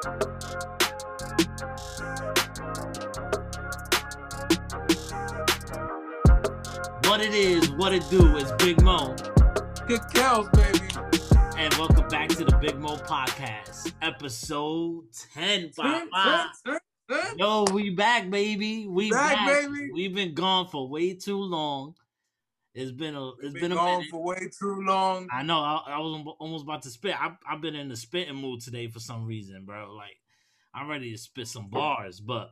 What it is, what it do is Big Mo. Kick cows, baby. And welcome back to the Big Mo Podcast, episode 10. Turn, Papa. turn, turn, turn. Yo, we back, baby. We Back, back, baby. We've been gone for way too long. It's been a it's Been been a gone minute. for way too long. I know. I, I was almost about to spit. I, I've been in the spitting mood today for some reason, bro. Like I'm ready to spit some bars, but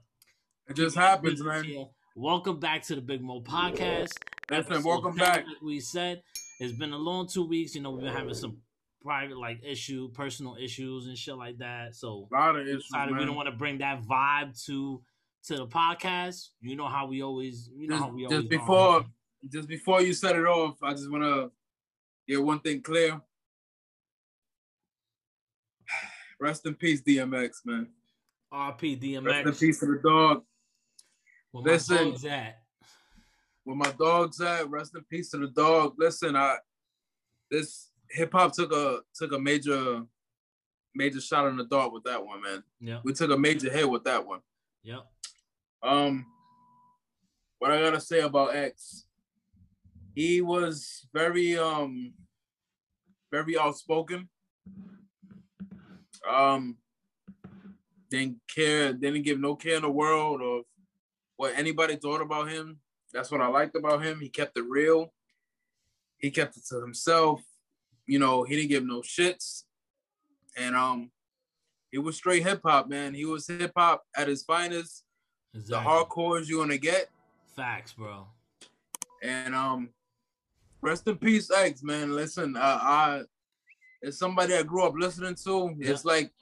It just happens, man. Yeah. Welcome back to the Big Mo Podcast. Listen, Episode welcome 10, back. Like we said it's been a long two weeks. You know, we've been having some private like issue, personal issues and shit like that. So A lot of issues, decided we don't want to bring that vibe to to the podcast. You know how we always, you know just, how we always go. before, just before you set it off, I just want to get one thing clear. Rest in peace, DMX, man. RP DMX. Rest in peace to the dog. Where my Listen. dog's at? Where my dog's at, rest in peace to the dog. Listen, I this hip hop took a took a major major shot in the dark with that one, man. Yep. We took a major hit with that one. Yep. Um, what I gotta say about X, he was very um very outspoken. Um, didn't care, didn't give no care in the world of what anybody thought about him. That's what I liked about him. He kept it real. He kept it to himself. You know, he didn't give no shits. And um, he was straight hip hop, man. He was hip hop at his finest Exactly. the hardcores you're gonna get. Facts, bro. And um, rest in peace, X man. Listen, uh, I it's somebody I grew up listening to. It's like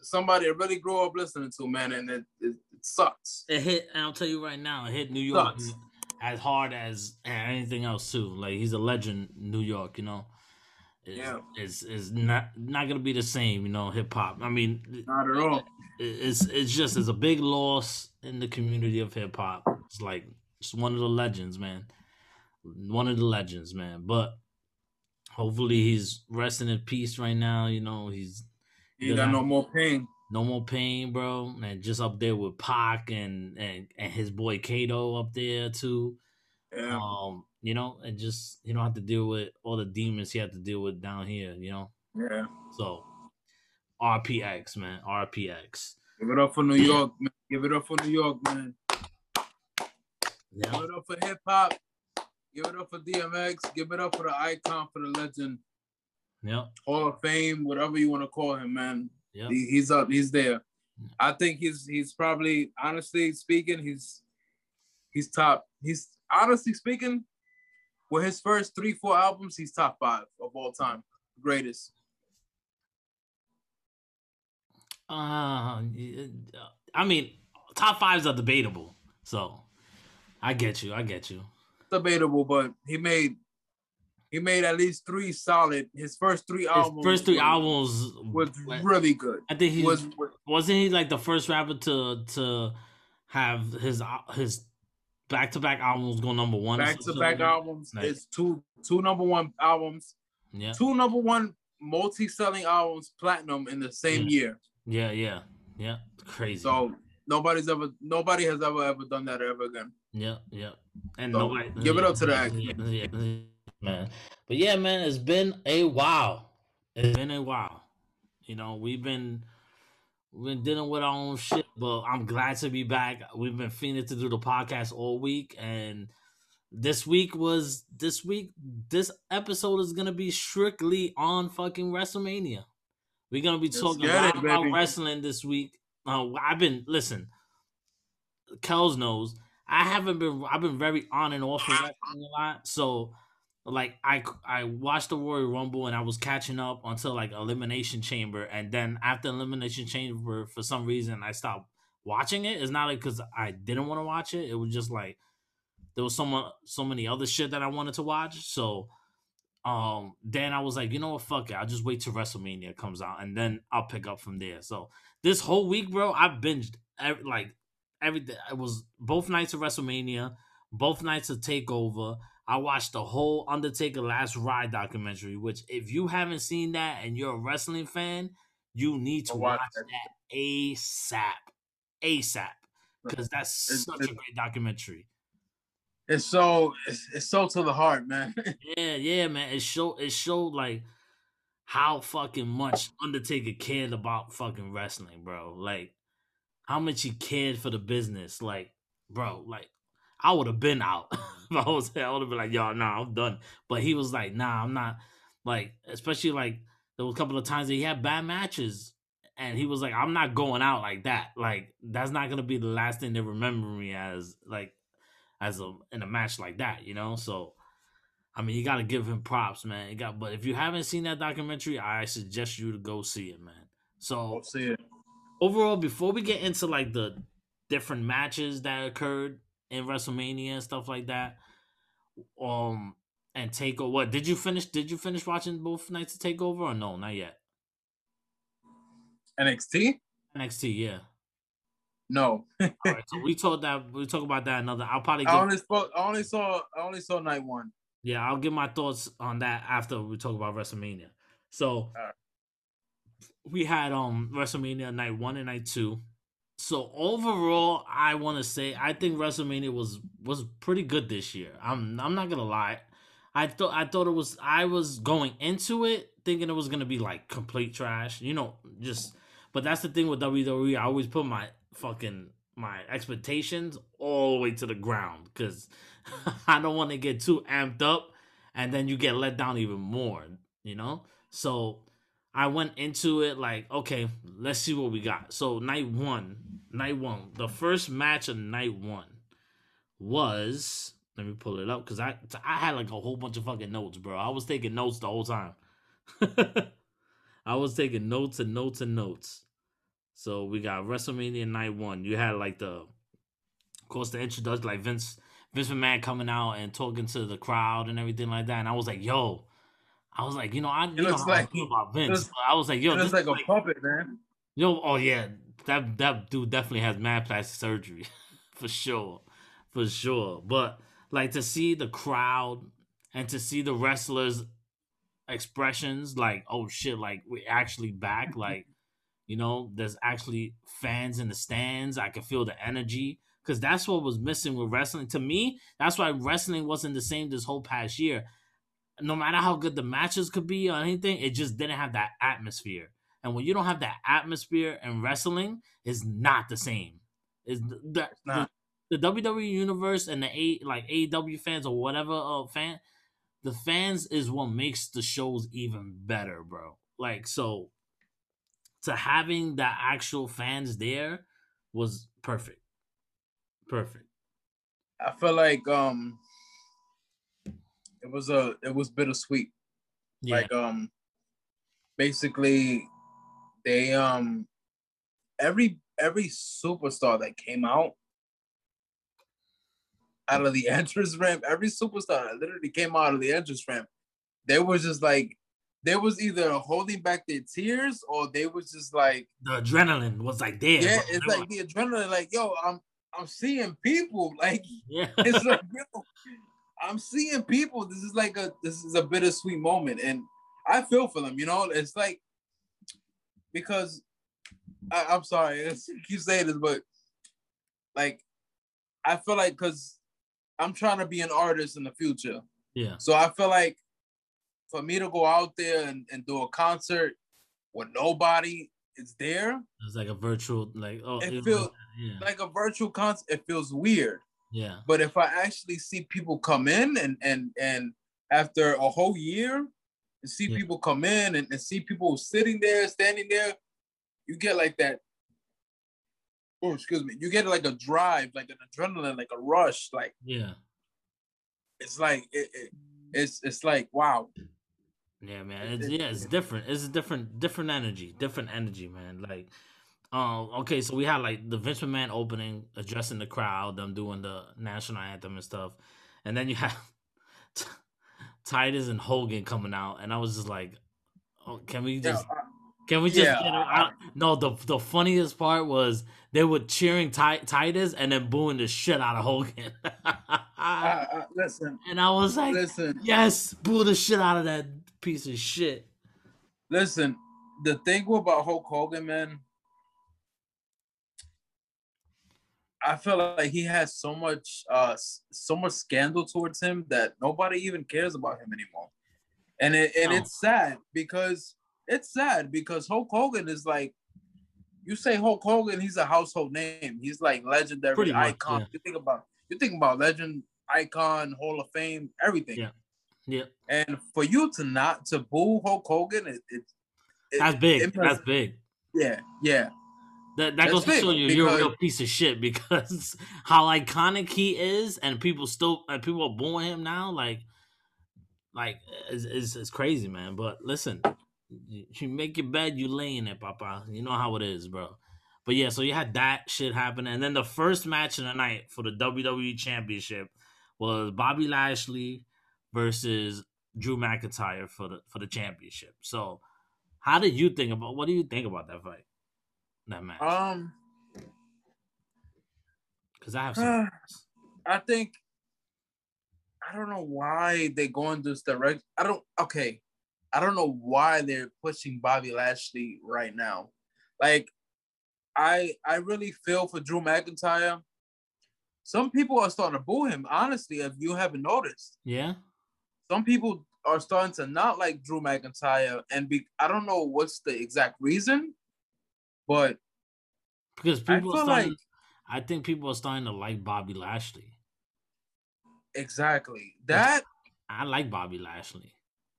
somebody I really grew up listening to, man, and it, it, it sucks. It hit, and I'll tell you right now, it hit New York Sucks. as hard as anything else too. Like he's a legend, New York. You know, It- Yeah. it's it's not not gonna be the same. You know, hip hop. I mean, Not at all. it's it's just it's a big loss in the community of hip hop. It's like it's one of the legends, man. One of the legends, man. But hopefully he's resting in peace right now. You know, he's ain't got no more pain. no more pain, bro. And just up there with Pac and and, and his boy Kato up there too. Yeah. Um, you know, and just you don't have to deal with all the demons he had to deal with down here, you know. Yeah. So RPX, man. RPX. Give it up for New York, man. Give it up for New York, man. Yeah. Give it up for hip hop. Give it up for DMX. Give it up for the icon, for the legend, Yeah. Hall of Fame, whatever you want to call him, man. Yep. He, he's up. He's there. I think he's he's probably honestly speaking, he's he's top. He's honestly speaking, with his first three four albums, he's top five of all time, greatest. Uh, I mean, top fives are debatable. So I get you. I get you. Debatable, but he made he made at least three solid. His first three His albums, first three was, albums was really good. I think he Was wasn't he like the first rapper to to have his his back to back albums go number one. Back to back albums. Nice. It's two two number one albums, Yeah, two number one multi selling albums, platinum in the same Yeah. year. yeah, yeah, yeah. Crazy. So nobody's ever nobody has ever ever done that ever again. Yeah, yeah. And So, nobody give it up to the yeah, act. yeah, yeah, man. But yeah, man, it's been a while. It's been a while. You know, we've been we've been dealing with our own shit, but I'm glad to be back. We've been fiending to do the podcast all week, and this week was this week. This episode is gonna be strictly on fucking WrestleMania. We're gonna be Let's talking a lot about wrestling this week. Uh, I've been listen. Kels knows I haven't been. I've been very on and off with wrestling a lot. So, like, I I watched the Royal Rumble and I was catching up until like Elimination Chamber, and then after Elimination Chamber, for some reason, I stopped watching it. It's not like because I didn't want to watch it. It was just like there was so much, so many other shit that I wanted to watch. So, um, then I was like, you know what, fuck it. I'll just wait till WrestleMania comes out, and then I'll pick up from there. So this whole week, bro, I binged like everything. It was both nights of WrestleMania, both nights of Takeover. I watched the whole Undertaker Last Ride documentary, which if you haven't seen that and you're a wrestling fan, you need to watch watch that. ASAP, ASAP, because that's It's- such a great documentary. It's so it's, it's so to the heart, man. Yeah, yeah, man. It showed it showed like how fucking much Undertaker cared about fucking wrestling, bro. Like how much he cared for the business. Like, bro, like I would have been out. if I was I would have been like, y'all, nah, I'm done. But he was like, nah, I'm not like, especially like there was a couple of times that he had bad matches. And he was like, I'm not going out like that. Like, that's not gonna be the last thing they remember me as like as a in a match like that, you know? So I mean, you got to give him props, man. You got, but if you haven't seen that documentary, I suggest you to go see it, man. So see it. Overall, before we get into like the different matches that occurred in WrestleMania and stuff like that, um, and Takeover. What did you finish? Did you finish watching both nights of Takeover or no? Not yet. NXT? NXT, yeah. No, All right, so we talked that we talk about that another. I'll probably I only saw I only saw I only saw night one. Yeah, I'll give my thoughts on that after we talk about WrestleMania. So. We had um WrestleMania night one and night two. So overall, I want to say I think WrestleMania was was pretty good this year. I'm I'm not gonna lie. I thought I thought it was I was going into it thinking it was gonna be like complete trash. You know, just but that's the thing with WWE. I always put my fucking my expectations all the way to the ground because I don't want to get too amped up and then you get let down even more, you know? So I went into it like, okay, let's see what we got. So night one, night one, the first match of night one was let me pull it up because I I had like a whole bunch of fucking notes, bro. I was taking notes the whole time. I was taking notes and notes and notes. So we got WrestleMania night one. You had like the, of course, the introduction, like Vince Vince McMahon coming out and talking to the crowd and everything like that. And I was like, yo, I was like, you know, I you know like- I about Vince. looks- I was like, yo, this like a puppet, man. yo, oh yeah, that that dude definitely has mad plastic surgery, for sure, for sure. But like to see the crowd and to see the wrestlers expressions, like oh shit, like we're actually back, like you know, there's actually fans in the stands. I can feel the energy because that's what was missing with wrestling. To me, that's why wrestling wasn't the same this whole past year. No matter how good the matches could be or anything, it just didn't have that atmosphere. And when you don't have that atmosphere in wrestling, is not the same. Is the, the, the the WWE universe and the A like AEW fans or whatever uh, fan, the fans is what makes the shows even better, bro. Like so, to having the actual fans there was perfect, perfect. I feel like um it was a it was bittersweet. Yeah, Like um basically they um every every superstar that came out out of the entrance ramp, every superstar that literally came out of the entrance ramp, they was just like they was either holding back their tears or they was just like the adrenaline was like there. yeah, it's like the adrenaline, like yo, I'm I'm seeing people, like yeah, it's like yo, I'm seeing people. This is like a this is a bittersweet moment, and I feel for them. You know, it's like because I, I'm sorry, I keep saying this, but like I feel like because I'm trying to be an artist in the future, yeah, so I feel like for me to go out there and, and do a concert where nobody is there, it's like a virtual like oh, It was feel- yeah, like a virtual concert, it feels weird. Yeah, But if I actually see people come in and and and after a whole year, and see Yeah. people come in and, and see people sitting there, standing there, you get like that. Oh, excuse me. You get like a drive, like an adrenaline, like a rush. Like yeah. it's like it, it it's it's like wow. Yeah, man. It's, yeah, it's different. It's a different, different energy. Different energy, man. Like, um, okay, so we had like the Vince McMahon opening, addressing the crowd, them doing the national anthem and stuff, and then you have Titus and Hogan coming out, and I was just like, oh, can we just, can we just yeah, get out? No, the the funniest part was they were cheering Ti- Titus and then booing the shit out of Hogan, I, I, listen, and I was like, listen, yes, boo the shit out of that piece of shit. listen. The thing about Hulk Hogan, man, I feel like he has so much uh so much scandal towards him that nobody even cares about him anymore. And it and No. it's sad because it's sad because Hulk Hogan is like you say Hulk Hogan, he's a household name. He's like legendary Pretty much, icon. yeah. You think about you think about legend, icon, Hall of Fame, everything. Yeah. Yeah, And for you to not to boo Hulk Hogan, it, it, it that's big. it- That's big. yeah, yeah. That that goes to show you you're a real piece of shit because how iconic he is, and people still and people are booing him now. Like, like it's, is is crazy, man. But listen, you, you make your bed, you lay in it, Papa. You know how it is, bro. But yeah, so you had that shit happen, and then the first match of the night for the WWE Championship was Bobby Lashley versus Drew McIntyre for the for the championship. So, how did you think about? What do you think about that fight? That match? Um Because I have some. I think I don't know why they go in this direction. I don't okay. I don't know why they're pushing Bobby Lashley right now. Like I I really feel for Drew McIntyre. Some people are starting to boo him, honestly, if you haven't noticed. yeah. Some people are starting to not like Drew McIntyre and be I don't know what's the exact reason, but Because people are feel starting. like I think people are starting to like Bobby Lashley. exactly. That I like Bobby Lashley.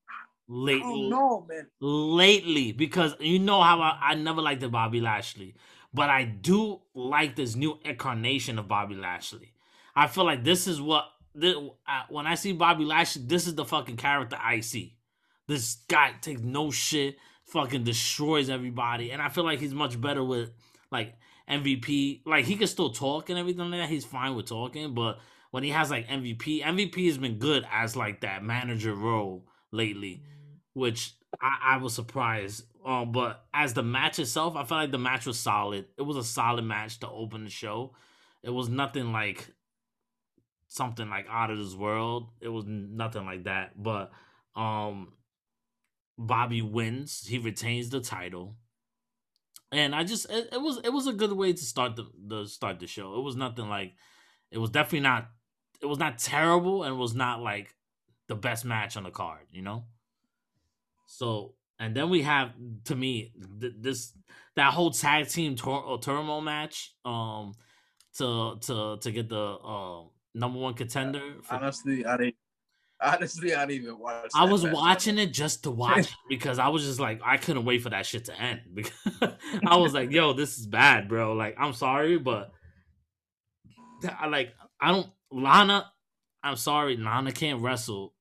I Late, man. lately, because you know how I, I never liked the Bobby Lashley, but I do like this new incarnation of Bobby Lashley. I feel like this is what this, uh, when I see Bobby Lashley, this is the fucking character I see. This guy takes no shit, fucking destroys everybody, and I feel like he's much better with like MVP. Like he can still talk and everything like that. He's fine with talking, but when he has like MVP, MVP has been good as like that manager role lately, which I, I was surprised. Um, but as the match itself, I felt like the match was solid. It was a solid match to open the show. It was nothing like something like out of this world. It was nothing like that. But um Bobby wins. He retains the title. And I just it, it was it was a good way to start the, the start the show. It was nothing like it was definitely not it was not terrible and was not like the best match on the card, you know? So and then we have to me th- this that whole tag team tor- uh, turmoil match um to to to get the uh, number one contender for Honestly, I didn't. Honestly, I didn't even watch. I was match. watching it just to watch because I was just like I couldn't wait for that shit to end because I was like, yo, this is bad, bro. Like I'm sorry, but I like I don't Lana. I'm sorry, Lana can't wrestle.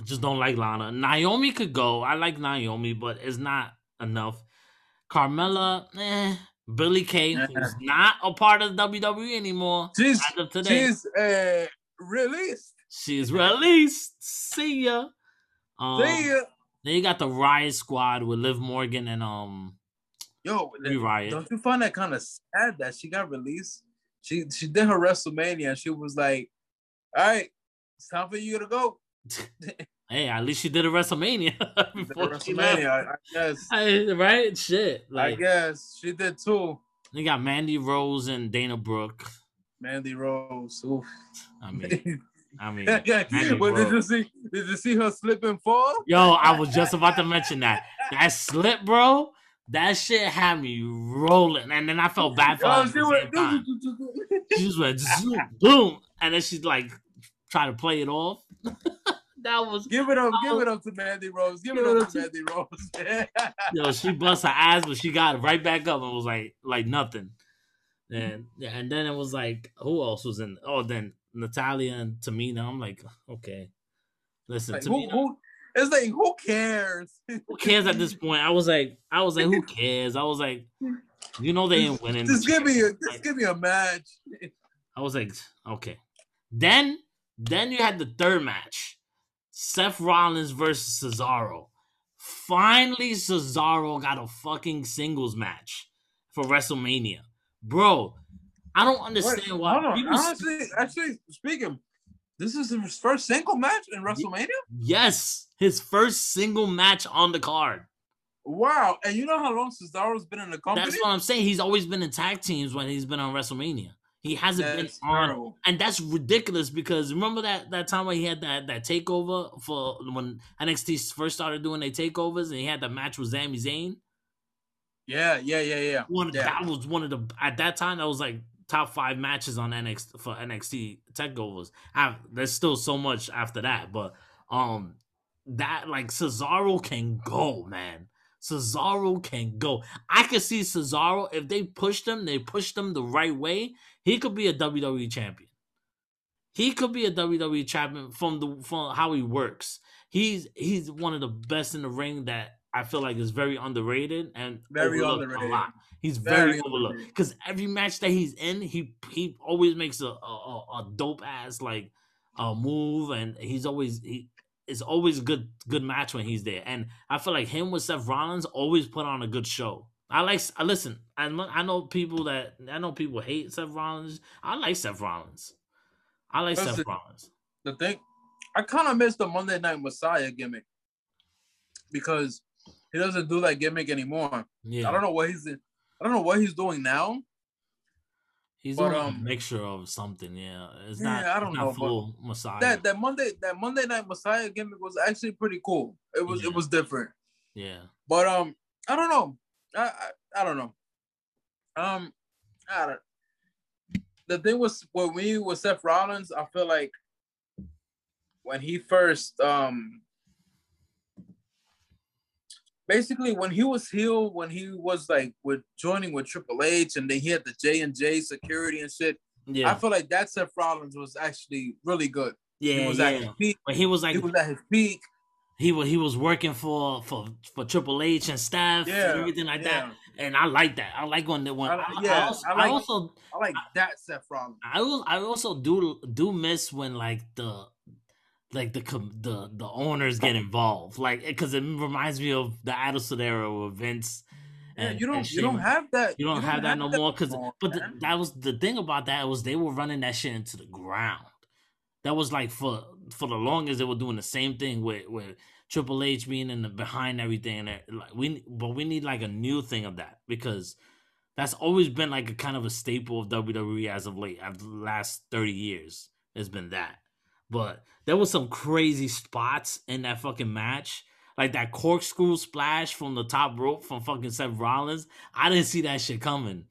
I just don't like Lana. Naomi could go. I like Naomi, but it's not enough. Carmella, eh. Billie Kay, who's not a part of WWE anymore. She's As of today, she's uh, released. She's released. See ya. Um, See ya. Then you got the Riot Squad with Liv Morgan and um Yo, Riot. don't you find that kind of sad that she got released? She she did her WrestleMania and she was like, "All right, it's time for you to go." Hey, at least she did a WrestleMania before she left. WrestleMania, I, I guess. Hey, right? Shit. I Like guess she did too. you got Mandy Rose and Dana Brooke. Mandy Rose. Oof. I mean, I mean, well, did you see? Did you see her slip and fall? yo, I was just about to mention that. That slip, bro. That shit had me rolling, and then I felt bad for oh, her. Oh, at she went. She just went zoom, boom, and then she's like trying to play it off. that was Give it up, Oh. give it up to Mandy Rose. Give it up to Mandy Rose. yo. She bust her ass, but she got it right back up and was like like nothing. And yeah, and then it was like who else was in? Oh, then Natalya and Tamina. I'm like, okay, listen, Like, Tamina. who, who, it's like who cares? who cares at this point? I was like, I was like, who cares? I was like, you know, they ain't winning. Just give me a Like, just give me a match. I was like, okay. Then, then you had the third match, Seth Rollins versus Cesaro. Finally, Cesaro got a fucking singles match for WrestleMania, bro. I don't understand why hold on. Honestly, actually speaking, this is his first single match in WrestleMania. Yes, his first single match on the card. Wow. And you know how long Cesaro's been in the company? That's what I'm saying. He's always been in tag teams when he's been on WrestleMania. He hasn't That's been on, terrible. and that's ridiculous because remember that that time when he had that that takeover for when NXT first started doing their takeovers, and he had the match with Sami Zayn. Yeah, yeah, yeah, yeah. One yeah. that was one of the at that time that was like top five matches on NXT for NXT takeovers. I, there's still so much after that, but um, that like Cesaro can go, man. Cesaro can go. I could see Cesaro if they pushed him, they pushed him the right way. He could be a WWE champion. He could be a WWE champion from the from how he works. He's he's one of the best in the ring that I feel like is very underrated and Very underrated. a lot. He's very, Very overlooked because every match that he's in, he he always makes a a, a, dope ass like a move, and he's always he it's always good good match when he's there. And I feel like him with Seth Rollins always put on a good show. I like I listen. I I know people that I know people hate Seth Rollins. I like Seth Rollins. I like Seth Rollins. the thing I kind of miss the Monday Night Messiah gimmick because he doesn't do that gimmick anymore. Yeah, I don't know what he's. I don't know what he's doing now. he's but, doing a um, mixture of something. Yeah, it's Yeah, not. I don't know, full Messiah. That that Monday that Monday Night Messiah gimmick was actually pretty cool. It was Yeah. it was different. yeah, But um, I don't know. I I, I don't know. Um, I don't. The thing was with me with Seth Rollins, I feel like when he first um basically when he was healed, when he was like with joining with Triple H and then he had the J and J security and shit. Yeah. I feel like that Seth Rollins was actually really good. yeah, he was yeah. at his peak. But he was like He was at his peak. he was he was working for for for Triple H and staff Yeah, and everything like yeah. that. And I like that. I like when they when I- I, I yeah, also, I I like- also I like that Seth Rollins. I I also do do miss when like the like the the the owners get involved, like because it reminds me of the Attitude era with Vince. Yeah, and- you don't you don't have that. you don't have that no more because but the, that was the thing about that was they were running that shit into the ground. That was like for for the longest they were doing the same thing with with Triple H being in the behind everything and uh, like we but we need like a new thing of that because that's always been like a kind of a staple of WWE as of late. The last thirty years, it's been that. But there was some crazy spots in that fucking match. Like that corkscrew splash from the top rope from fucking Seth Rollins. I didn't see that shit coming.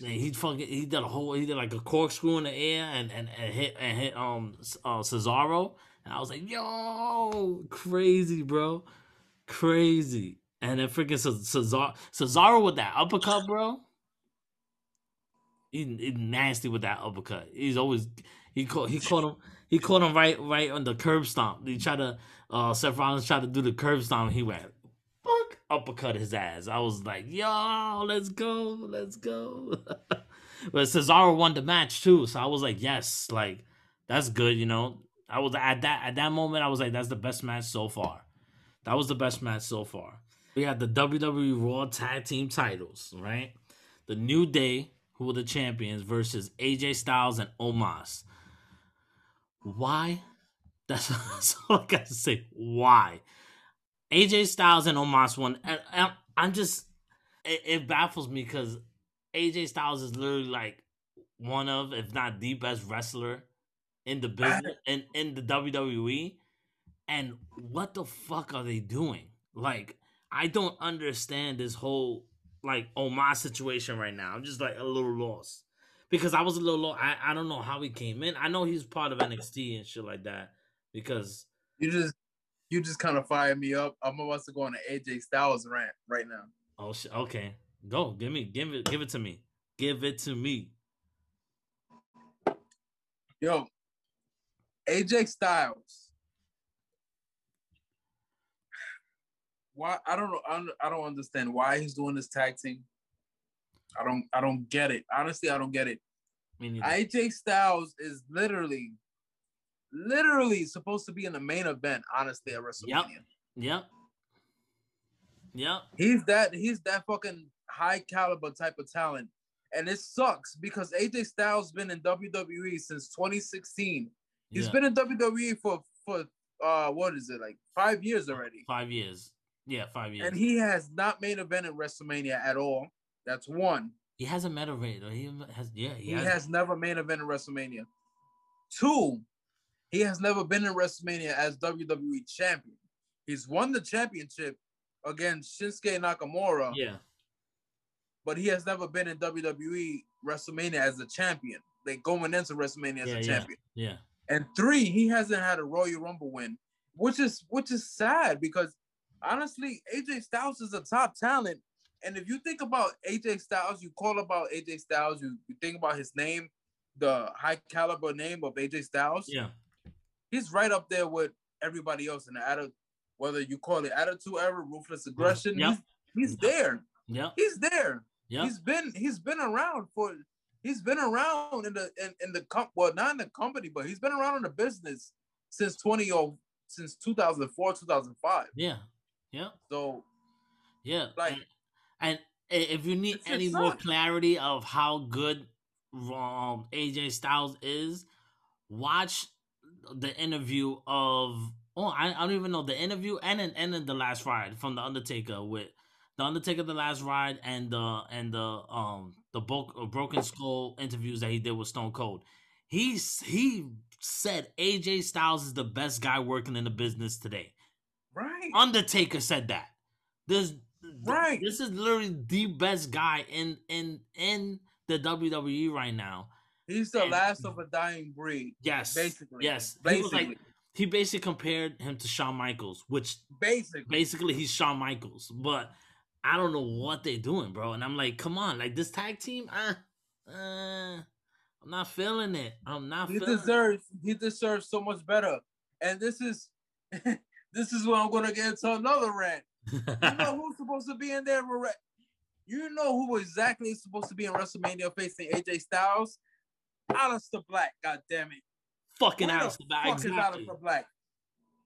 Man, he fucking he did a whole he did like a corkscrew in the air and and, and hit and hit um uh, Cesaro and I was like yo crazy bro crazy and then freaking Cesaro Cesaro with that uppercut bro he, he nasty with that uppercut he's always he caught he caught him he caught him right right on the curb stomp he tried to uh Seth Rollins tried to do the curb stomp and he went fuck uppercut his ass. I was like, yo, let's go, let's go. but Cesaro won the match too, so I was like, yes, like that's good, you know. I was at that at that moment, I was like, that's the best match so far. That was the best match so far. We had the WWE Raw Tag Team titles, right? The New Day, who were the champions, versus AJ Styles and Omos. Why? That's, that's all I got to say. Why? AJ Styles and Omos won. And, and I'm just, it, it baffles me because AJ Styles is literally like one of, if not the best wrestler in the business in in the WWE. And what the fuck are they doing? Like, I don't understand this whole like Omos situation right now. I'm just like a little lost because I was a little lost. I, I don't know how he came in. I know he's part of NXT and shit like that because You just you just kind of fired me up. I'm about to go on an AJ Styles rant right now. Oh shit. Okay, go. Give me. Give it. Give it to me. Give it to me. Yo, AJ Styles. Why I don't know. I don't, I don't understand why he's doing this tag team. I don't. I don't get it. Honestly, I don't get it. AJ Styles is literally, literally supposed to be in the main event. Honestly, at WrestleMania, Yep. Yep. he's that. He's that fucking high caliber type of talent, and it sucks because AJ Styles been in WWE since 2016. He's yeah. been in WWE for for uh what is it like five years already? five years. Yeah, five years. and he has not main evented WrestleMania at all. That's one. he hasn't met a rate. He has. Yeah, he, He has. has never main evented WrestleMania. Two, he has never been in WrestleMania as WWE champion. He's won the championship against Shinsuke Nakamura, Yeah, but he has never been in WWE WrestleMania as a champion. They going into WrestleMania as Yeah, a yeah. champion. yeah. And three, he hasn't had a Royal Rumble win, which is which is sad because honestly, AJ Styles is a top talent. And if you think about AJ Styles, you call about AJ Styles, you, you think about his name, the high caliber name of AJ Styles. Yeah. He's right up there with everybody else in the attitude, whether you call it attitude era, ruthless aggression. Yep. He's, he's there. Yeah. He's there. Yep. He's been he's been around for he's been around in the in, in the com- well not in the company but he's been around in the business since 20 oh, since 2004 2005 Yeah. Yeah. so Yeah. Like- and, and if you need It's- any more clarity of how good um, AJ Styles is, watch the interview of oh I, I don't even know the interview and then and then the last ride from the Undertaker with the Undertaker the last ride and the and the um the bo- uh, broken skull interviews that he did with Stone Cold. He's he said AJ Styles is the best guy working in the business today. right Undertaker said that. This Right. This is literally the best guy in in in the WWE right now. he's the and- last of a dying breed Yes. basically Yes. He basically was like he basically compared him to Shawn Michaels, which basically basically he's Shawn Michaels, but I don't know what they're doing, bro. And I'm like, come on, like this tag team, uh, uh I'm not feeling it. I'm not he feeling deserves he deserves so much better and this is this is where i'm gonna get into another rant it. You know who's supposed to be in there? You know who exactly is supposed to be in WrestleMania facing AJ Styles? Aleister Black. God damn it! Fucking Where the Aleister Black. fuck is Exactly. Aleister Black?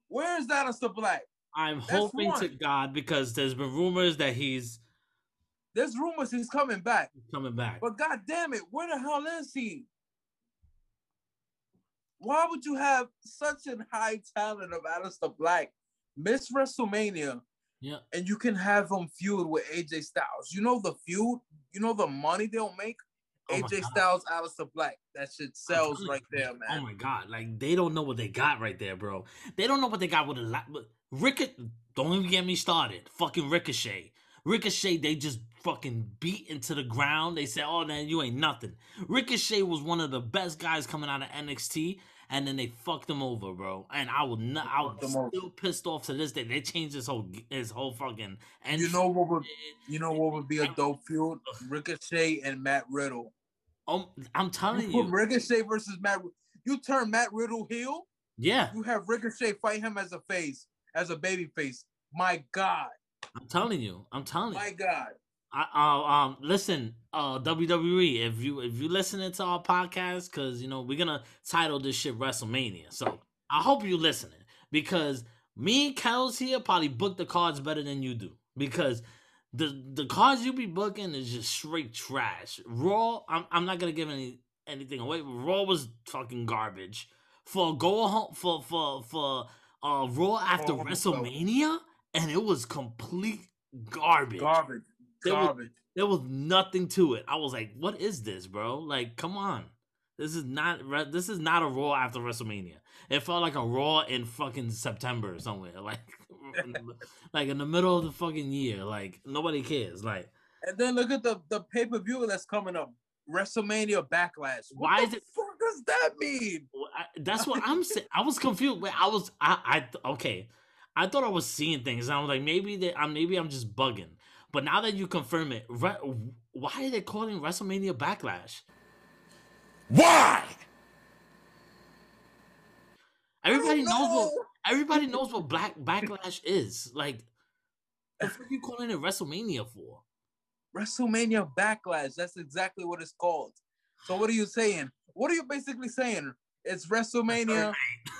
Where is Aleister Black? I'm That's hoping to. God because there's been rumors that he's There's rumors he's coming back, coming back. but god damn it, where the hell is he? Why would you have such a high talent of Aleister Black miss WrestleMania Yeah. and you can have him feud with AJ Styles? You know the feud, you know the money they'll make. Oh AJ. Styles, Aleister Black. That shit sells right there, Oh my god! Like they don't know what they got right there, bro. They don't know what they got with a lot. But Ricket, don't even get me started. Fucking Ricochet, Ricochet. They just fucking beat into the ground. They said, "Oh man, you ain't nothing." Ricochet was one of the best guys coming out of NXT, and then they fucked him over, bro. And I would not. I was him over. still pissed off to this day. They changed his whole his whole fucking. And You know what would you know what would be a dope feud? Ricochet and Matt Riddle. um, I'm telling You you, Ricochet versus Matt. You turn Matt Riddle heel. yeah, You have Ricochet fight him as a face, as a baby face. My God, I'm telling you, I'm telling you. my God. I, uh, um, listen, uh, WWE, if you if you listening to our podcast, because you know we're gonna title this shit WrestleMania, so I hope you listening because me and Kels here probably book the cards better than you do because the the cards you be booking is just straight trash. Raw, I'm I'm not gonna give any anything away. Raw was fucking garbage. For go home for for for uh Raw after Oh, WrestleMania, and it was complete garbage. Garbage, They were- garbage. There was nothing to it. I was like, "What is this, bro? Like, come on, this is not re- this is not a Raw after WrestleMania. It felt like a Raw in fucking September somewhere, like, like in the middle of the fucking year. Like nobody cares. Like, And then look at the the pay per view that's coming up. WrestleMania Backlash. What Why the is it- fuck does that mean? I, that's what I'm saying. I was confused. Wait, I was I I okay. I thought I was seeing things. And I was like, maybe that I'm maybe I'm just bugging. But now that you confirm it, re- why are they calling WrestleMania Backlash? Why? Everybody don't knows what everybody knows what Black Backlash is. Like, the fuck you calling it WrestleMania for? WrestleMania Backlash. That's exactly what it's called. So what are you saying? What are you basically saying? It's WrestleMania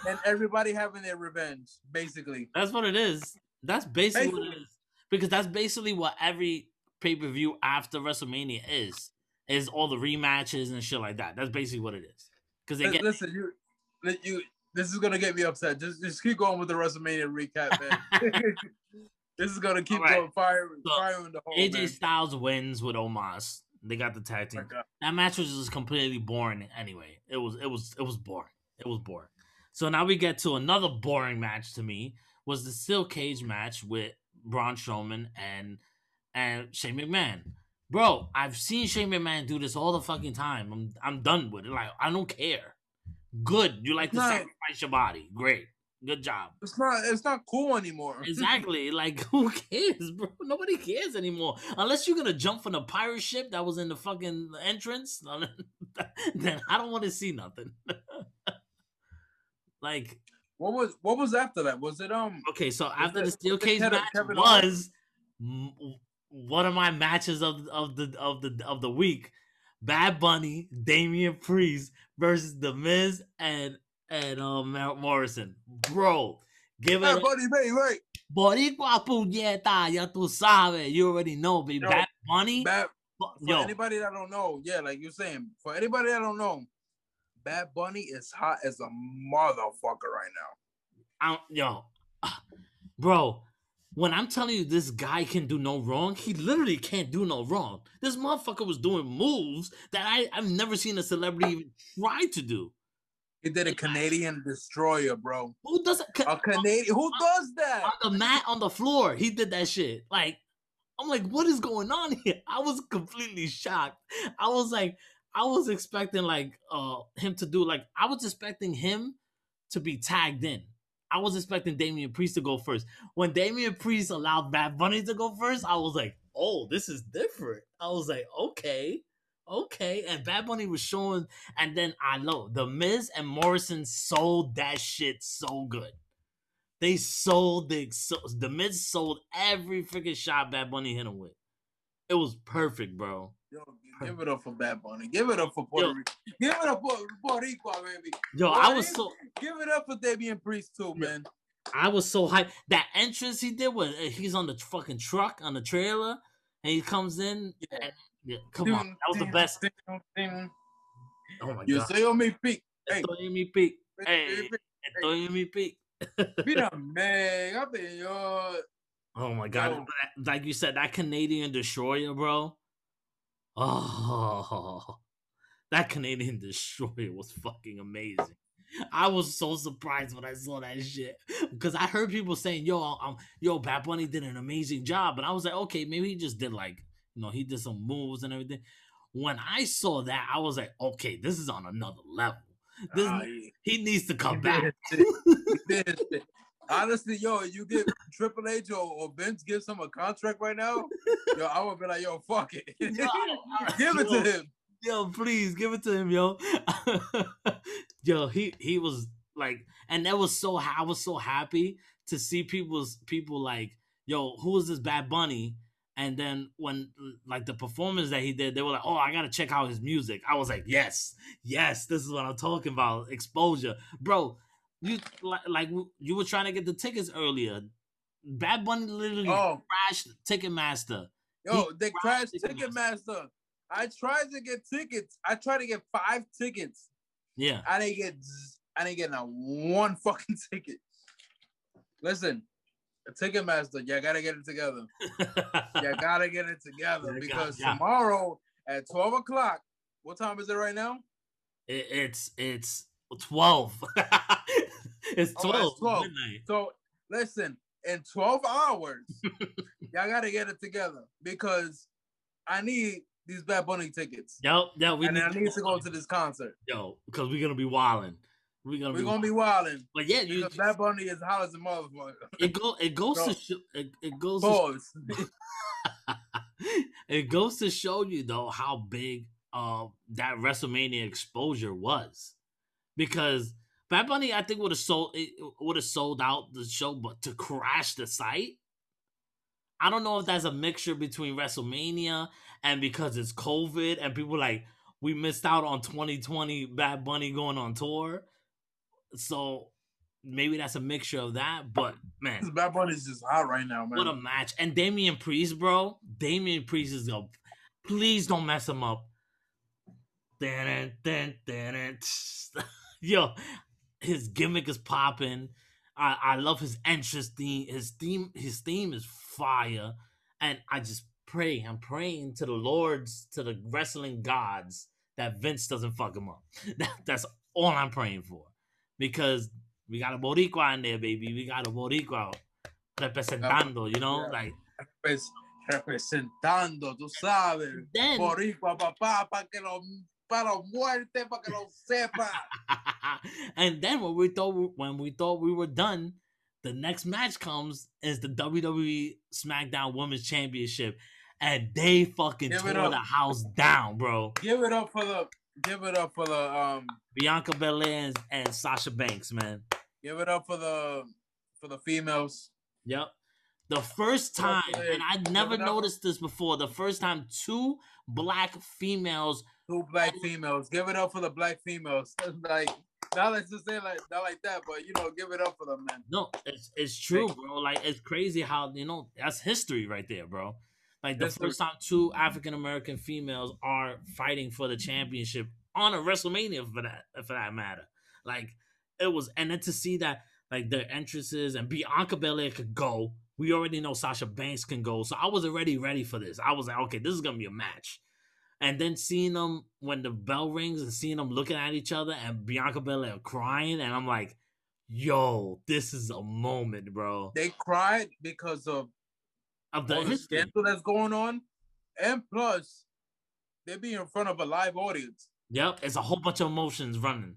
and everybody having their revenge, basically. That's what it is. That's basically what it Basically. is. Because that's basically what every pay per view after WrestleMania is. Is all the rematches and shit like that. That's basically what it is. Because they Li- get Listen, you, you. This is gonna get me upset. Just, just keep going with the WrestleMania recap, man. This is gonna keep right. going fire, So, fire in the hole. AJ man. Styles wins with Omos. They got the tag Oh team. God. That match was just completely boring anyway. It was it was it was boring. It was boring. So now we get to another boring match to me was the steel cage match with Braun Strowman and and Shane McMahon. Bro, I've seen Shane McMahon do this all the fucking time. I'm I'm done with it. Like I don't care. Good. You like to Right. sacrifice your body. Great. Good job. It's not. It's not cool anymore. Exactly. Like, who cares, bro? Nobody cares anymore. Unless you're gonna jump from the pirate ship that was in the fucking entrance, then I don't want to see nothing. like, What was what was after that? Was it um? okay, so after the steel cage match was m- one of my matches of of the of the of the week. Bad Bunny, Damian Priest versus The Miz and and um Morrison, bro. Give it Hey, buddy, wait, wait. Boricua puñeta, ya tú sabes. You already know, baby. Yo, Bad Bunny. Bad, for Yo, anybody that don't know, yeah, like you're saying, for anybody that don't know, Bad Bunny is hot as a motherfucker right now. I'm, yo, uh, bro. When I'm telling you this guy can do no wrong, he literally can't do no wrong. This motherfucker was doing moves that I, I've never seen a celebrity even try to do. He did a Canadian destroyer, bro. Who does it? A Canadian who does that? on the mat on the floor. He did that shit. Like, I'm like, what is going on here? I was completely shocked. I was like, I was expecting like uh him to do like I was expecting him to be tagged in. I was expecting Damian Priest to go first. When Damian Priest allowed Bad Bunny to go first, I was like, oh, this is different. I was like, okay, okay. And Bad Bunny was showing, and then I know the Miz and Morrison sold that shit so good. They sold the so, the Miz sold every freaking shot Bad Bunny hit him with. It was perfect, bro. Yo, give it up for Bad Bunny. Give it up for Puerto Rico. Give it up for Puerto Rico, baby. Yo, I was so Give it up for Damian Priest too, man. I was so hyped. That entrance he did when uh, he's on the fucking truck on the trailer and he comes in. Yeah. and- yeah, come on, that was the best. Thing. Oh my You god. say on me peak. Hey, Estoy en mi pick. Hey, estoy en mi pick. Yo. Oh my god! Yo. Like you said, that Canadian destroyer, bro. Oh, that Canadian destroyer was fucking amazing. I was so surprised when I saw that shit because I heard people saying, "Yo, um, yo, Bad Bunny did an amazing job," and I was like, "Okay, maybe he just did like, you know, he did some moves and everything." When I saw that, I was like, "Okay, this is on another level. This Ah, he- he needs to come back." his shit. He did his shit. Honestly, yo, you get Triple H or, or Vince gives him a contract right now, yo, I would be like, yo, fuck it. Yo, give it yo. to him. yo, please give it to him, yo. yo, he he was like, and that was so. I was so happy to see people's people like, yo, who is this Bad Bunny? And then when like the performance that he did, they were like, oh, I gotta check out his music. I was like, yes, yes, this is what I'm talking about. Exposure, bro. You like like you were trying to get the tickets earlier. Bad Bunny literally Oh, crashed Ticketmaster. yo, they crashed Ticketmaster. Ticketmaster. I tried to get tickets. I tried to get five tickets. Yeah. I didn't get I didn't get not one fucking ticket. Listen, Ticketmaster, you gotta get it together. You gotta get it together because yeah. tomorrow at 12 o'clock, what time is it right now? It, it's it's twelve. it's Oh, twelve. it's 12. midnight. So listen, in 12 hours, y'all gotta get it together because I need these Bad Bunny tickets. Yo, yo, we and need, I need to go to this concert. yo because we're gonna be wilding. We're gonna We're be. gonna be wilding. But yeah, you. because Bad Bunny is hot as a motherfucker. It go. It goes Bro. to. Show, it, it goes. To, it goes to show you though how big uh that WrestleMania exposure was, because Bad Bunny I think would have sold eh, would have sold out the show, but to crash the site, I don't know if that's a mixture between WrestleMania and because it's COVID and people like we missed out on 2020 Bad Bunny going on tour, so maybe that's a mixture of that. But man, Bad Bunny is just hot right now, man. what a match. And Damian Priest, bro. Damian Priest is a please don't mess him up. Yo, his gimmick is popping. I, I love his entrance theme. His theme, his theme is fire, and I just pray. I'm praying to the lords, to the wrestling gods, that Vince doesn't fuck him up. That, that's all I'm praying for, because we got a Boricua in there, baby. We got a Boricua representando. You know, Yeah. like representando, tú sabes. then. Boricua, papá, para que lo, para muerte, para que lo sepa. and then when we thought when we thought we were done, the next match comes is the WWE SmackDown Women's Championship, and they fucking Give tore the house down, bro. Give it up for the, give it up for the, um, Bianca Belair and, and Sasha Banks, man. give it up for the, for the females. Yep. The first time, and I never give it up. noticed this before. The first time two black females Two black females. Give it up for the black females. like, not let's just say like not like that, but you know, give it up for them, man. No, it's it's true, bro. Like it's crazy how you know that's history right there, bro. Like the History. first time two African American females are fighting for the championship on a WrestleMania for that for that matter. Like it was, and then to see that like their entrances and Bianca Belair could go. We already know Sasha Banks can go, so I was already ready for this. I was like, okay, this is gonna be a match. And then seeing them when the bell rings and seeing them looking at each other and Bianca Belair crying, and I'm like, yo, this is a moment, bro. They cried because of Of the the scandal that's going on, and plus they be in front of a live audience. Yep, it's a whole bunch of emotions running.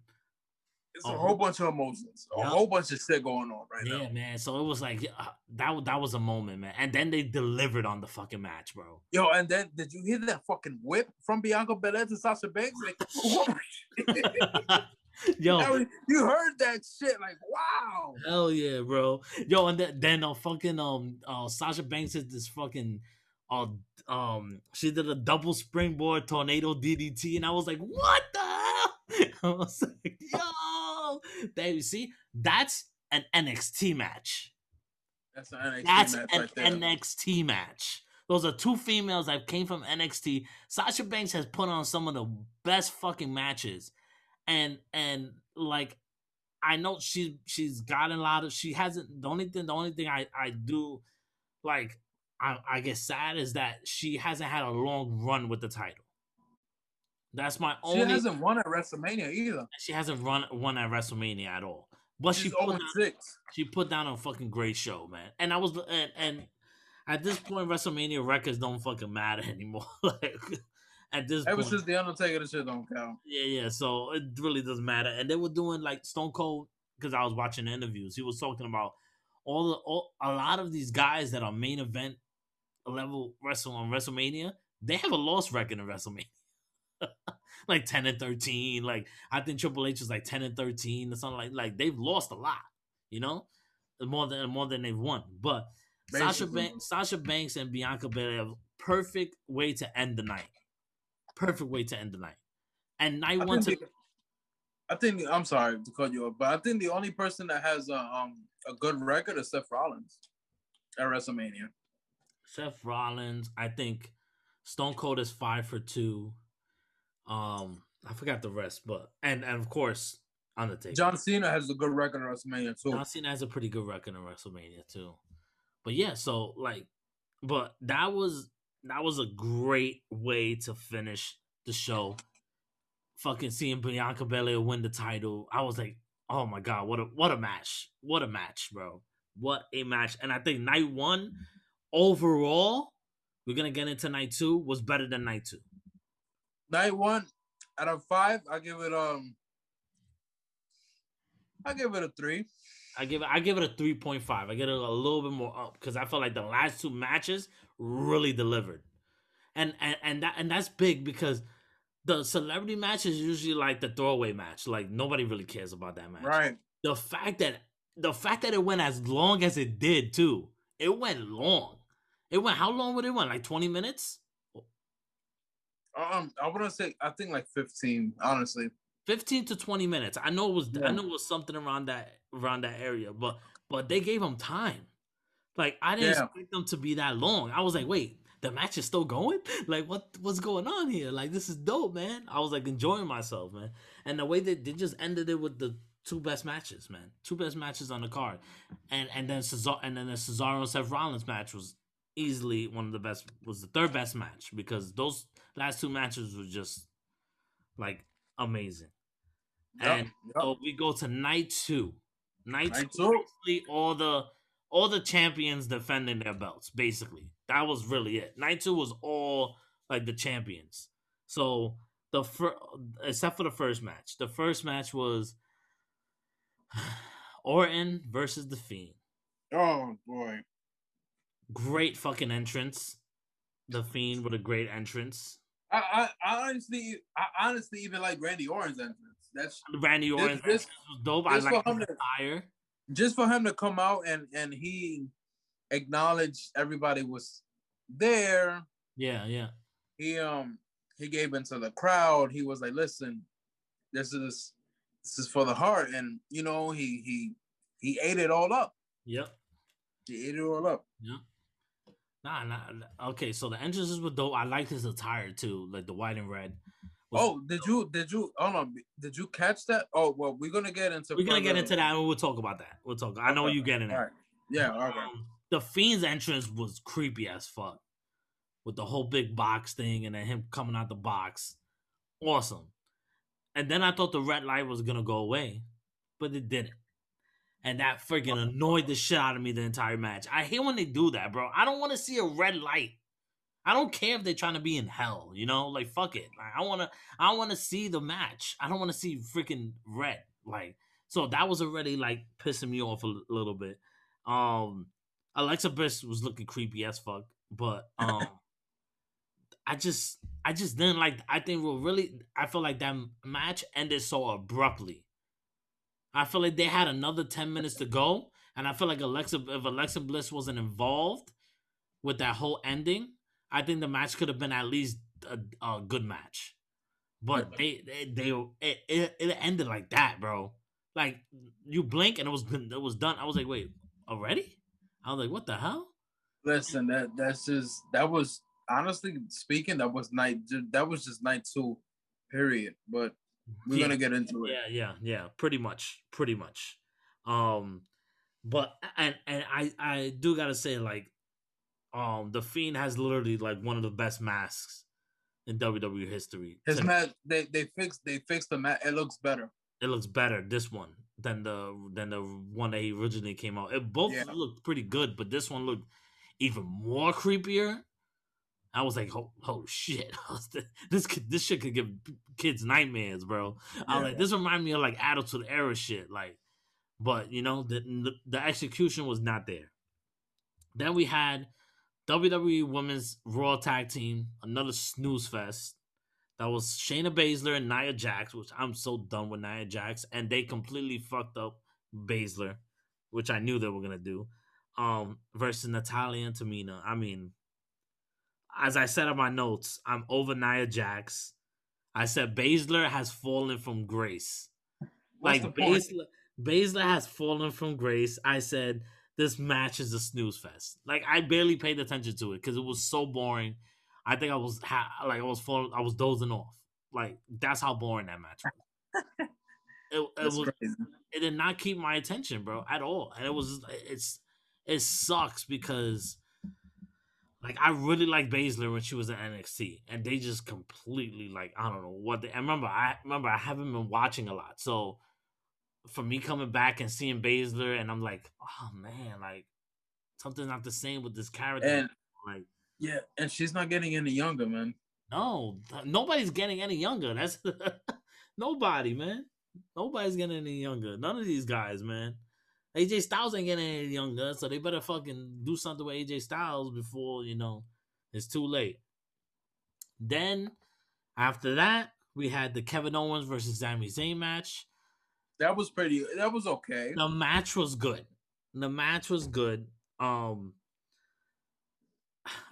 It's Oh. a whole bunch of emotions, a Yeah. whole bunch of shit going on right Yeah, now. man. So it was like yeah, that. That was a moment, man. And then they delivered on the fucking match, bro. Yo, and then did you hear that fucking whip from Bianca Belair to Sasha Banks? Like, Yo, you heard that shit? Like, wow. hell yeah, bro. Yo, and then, then uh, fucking um, uh, Sasha Banks did this fucking, uh, um, she did a double springboard tornado DDT, and I was like, what the hell? I was like, yo, there you see, that's an NXT match. That's an NXT That's match an right there. NXT match. Those are two females that came from NXT. Sasha Banks has put on some of the best fucking matches, and and like I know she's she's gotten a lot of. She hasn't. The only thing, the only thing I I do like I I get sad is that she hasn't had a long run with the title. That's my only. She hasn't won at WrestleMania either. She hasn't run won at WrestleMania at all. But she She's put 0 down- 6. she put down a fucking great show, man. And I was and, and at this point, WrestleMania records don't fucking matter anymore. like at this Ever point, since The Undertaker, the shit don't count. yeah, yeah. So it really doesn't matter. And they were doing like Stone Cold because I was watching the interviews. He was talking about all the all, a lot of these guys that are main event level wrestle on WrestleMania. They have a lost record in WrestleMania. like 10 and 13 like i think triple h is like 10 and 13 or something like like they've lost a lot you know more than more than they've won but sasha banks sasha banks and bianca belair perfect way to end the night perfect way to end the night and night I one to the, I think I'm sorry to cut you off, but I think the only person that has a um a good record is Seth Rollins at WrestleMania. Seth Rollins. I think Stone Cold is five for two. Um, I forgot the rest, but and and of course Undertaker. John Cena has a good record in WrestleMania too. John Cena has a pretty good record in WrestleMania too. But yeah, so like, but that was that was a great way to finish the show. Fucking seeing Bianca Belair win the title, I was like, oh my god, what a what a match, what a match, bro, what a match. And I think night one overall, we're gonna get into night two was better than night two. Night one out of five, I give it um I give it a three. I give it I give it a three point five. I get it a little bit more up because I felt like the last two matches really delivered, and and and that and that's big because the celebrity match is usually like the throwaway match. Like nobody really cares about that match. Right. The fact that the fact that it went as long as it did too, it went long. It went how long would it went? Like twenty minutes, Um, I wanna say I think like 15, honestly. fifteen to twenty minutes. I know it was I know it was something around that around that area, but but they gave them time. Like I didn't Yeah. expect them to be that long. I was like, wait, the match is still going? Like what what's going on here? Like this is dope, man. I was like enjoying myself, man. And the way that they just ended it with the two best matches, man. Two best matches on the card, and and then Cesaro and then the Cesaro and Seth Rollins match was easily one of the best. Was the third best match because those last two matches were just like amazing. Yep, And yep. so we go to night two. Night, Night two, two. basically all the all the champions defending their belts. Basically, that was really it. Night two was all like the champions. So the fir- except for the first match, the first match was Orton versus the Fiend. Oh boy. Great fucking entrance. The Fiend with a great entrance. I, I, I honestly, I honestly even like Randy Orton's entrance. That's Randy Orton's this- entrance was dope. I like him the to- just for him to come out and and he acknowledged everybody was there. Yeah, yeah. He um he gave into the crowd. He was like, "Listen, this is this is for the heart," and you know he he he ate it all up. Yep. He ate it all up. Nah, nah. nah. Okay, so the entrances were dope. I liked his attire too, like the white and red. Oh, did you did you? Oh no, did you catch that? Oh well, we're gonna get into. We're gonna get into that and we'll talk about that. We'll talk. I know Okay, you getting it. All right. Yeah. Okay. Um, the Fiend's entrance was creepy as fuck. With the whole big box thing and then him coming out the box. Awesome. And then I thought the red light was gonna go away, but it didn't. And that freaking annoyed the shit out of me the entire match. I hate when they do that, bro. I don't want to see a red light. I don't care if they're trying to be in hell, you know? Like fuck it. Like, I wanna I wanna see the match. I don't wanna see freaking red. Like so that was already like pissing me off a l- little bit. Um Alexa Bliss was looking creepy as fuck, but um I just I just didn't like I think we're really I feel like that match ended so abruptly. I feel like they had another 10 minutes to go and I feel like Alexa if Alexa Bliss wasn't involved with that whole ending, I think the match could have been at least a, a good match. But they they, they it, it, it ended like that, bro. Like you blink and it was it was done. I was like, wait, already? I was like, what the hell? Listen, that that's just that was honestly speaking, that was night. That was just night two, period. But we're Yeah. gonna get into it. Yeah, yeah, yeah. Pretty much, pretty much. Um, but and and I I do gotta say like, um, the Fiend has literally like one of the best masks in WWE history. His match, they they fixed they fixed the match. It looks better. it looks better this one than the than the one that he originally came out. It both Yeah. looked pretty good, but this one looked even more creepier. I was like, oh, oh shit, this could, this shit could give kids nightmares, bro. I was like, this remind me of like Attitude Era shit, like. But you know, the, the the execution was not there. Then we had WWE Women's Raw Tag Team, another snooze fest. That was Shayna Baszler and Nia Jax, which I'm so done with Nia Jax, and they completely fucked up Baszler, which I knew they were gonna do. Um, versus Natalya and Tamina. I mean, as I said in my notes, I'm over Nia Jax. I said Baszler has fallen from grace. What's like? Baszler, Baszler has fallen from grace. I said this match is a snooze fest. Like I barely paid attention to it because it was so boring. I think I was ha- like I was falling, I was dozing off. Like that's how boring that match was. it, it That's was crazy. it did not keep my attention, bro, at all. And it was it's it sucks because like I really like Baszler when she was at NXT, and they just completely like I don't know what they. I remember I remember I haven't been watching a lot, so for me coming back and seeing Baszler, and I'm like, oh man, like something's not the same with this character. And like yeah, and she's not getting any younger, man. no, th- nobody's getting any younger. That's nobody, man. Nobody's getting any younger. None of these guys, man. AJ Styles ain't getting any younger, so they better fucking do something with AJ Styles before you know it's too late. Then after that, we had the Kevin Owens versus Sami Zayn match. That was pretty. That was okay. The match was good. The match was good. Um,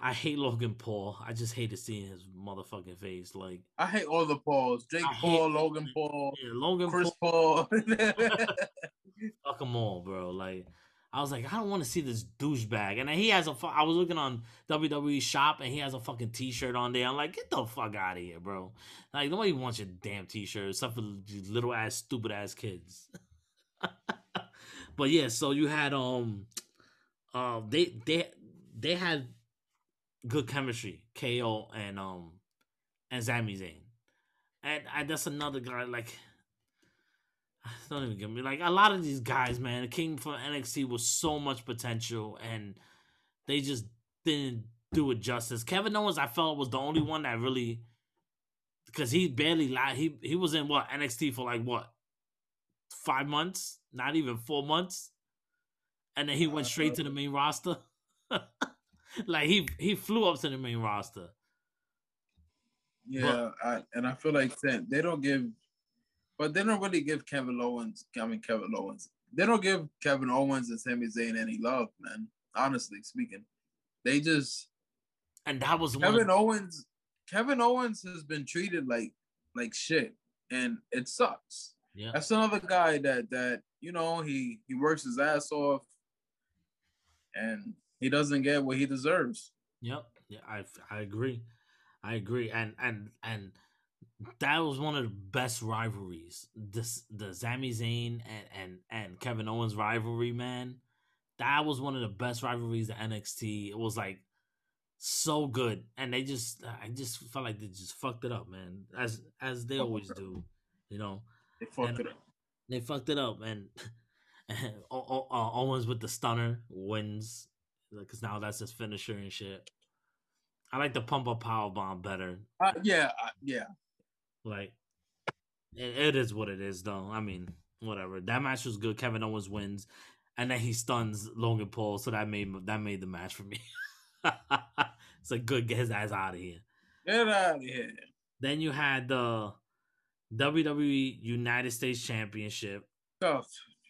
I hate Logan Paul. I just hated seeing his motherfucking face. Like, I hate all the Pauls. Jake Paul, Logan Paul, yeah, Logan Chris Paul. Paul. fuck them all, bro. Like, I was like, I don't want to see this douchebag. And then he has a. Fu- I was looking on WWE Shop, and he has a fucking T-shirt on there. I'm like, get the fuck out of here, bro. Like, nobody wants your damn T-shirt except for little ass, stupid ass kids. but yeah, so you had um, uh, they they they had good chemistry, KO and um, and Sami Zayn, and, and that's another guy like. Don't even get me like a lot of these guys, man. The King from NXT was so much potential, and they just didn't do it justice. Kevin Owens, I felt was the only one that really, because he barely lied. He he was in what NXT for like what five months, not even four months, and then he went straight to the main roster. like he he flew up to the main roster. Yeah, I, and I feel like they don't give, but they don't really give Kevin Owens. I mean Kevin Owens. They don't give Kevin Owens and Sami Zayn any love, man. Honestly speaking, they just And that was one. Kevin Owens. Kevin Owens has been treated like like shit, and it sucks. yeah, That's another guy that that you know he he works his ass off, and he doesn't get what he deserves. Yep. Yeah, I I agree. I agree. And and and that was one of the best rivalries. This the Sami Zayn and and and Kevin Owens rivalry, man. That was one of the best rivalries at NXT. It was like so good, and they just I just felt like they just fucked it up, man. As as they always do, you know. They fucked And- it up. They fucked it up, and, and O- O- uh, Owens with the stunner wins because now that's his finisher and shit. I like the pump up power bomb better. Uh, yeah, uh, yeah. Like it, it is what it is, though. I mean, whatever. That match was good. Kevin Owens wins, and then he stuns Logan Paul, so that made that made the match for me. it's like good. Get his ass out of here. Get out of here. Then you had the WWE United States Championship. Oh,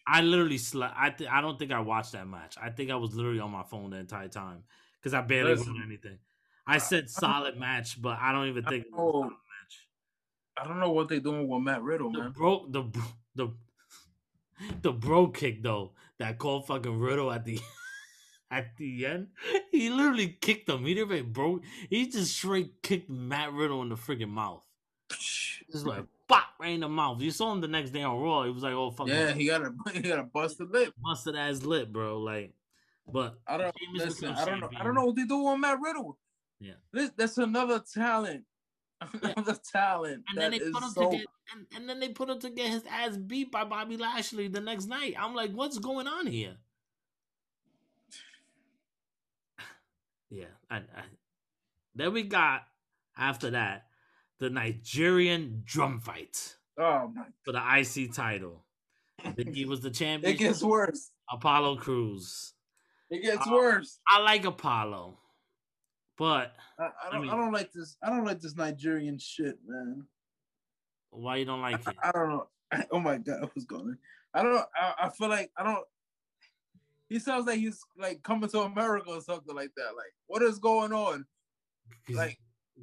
I literally slept. I th- I don't think I watched that match. I think I was literally on my phone the entire time because I barely Listen. anything. I said solid match, but I don't even think it was oh a Oh, solid match. I don't know what they're doing with Matt Riddle, The man. bro, the bro- the the bro kick though that called fucking Riddle at the at the end. He literally kicked him. He didn't even bro. He just straight kicked Matt Riddle in the freaking mouth. Just like bop right in the mouth. You saw him the next day on Raw. He was like, "Oh fuck." Yeah, he got a he got a busted lip. busted ass lip, bro." Like, but I don't listen. I don't know. I don't know what they do on Matt Riddle. Yeah. this that's another talent. Another talent. and then they put him so- to get and, and then they put him to get his ass beat by Bobby Lashley the next night. I'm like, what's going on here? Yeah, I, I, then we got after that the Nigerian drum fight Oh my! for the IC title. He was the champion. It gets worse. Apollo Crews. It gets Uh, worse. I like Apollo, but I, I don't. I, mean- don't like this. I don't like this Nigerian shit, man. why you don't like it? I don't know. Oh my god, I was going? I don't. I, I feel like I don't. He sounds like he's like coming to America or something like that. Like, what is going on? Like,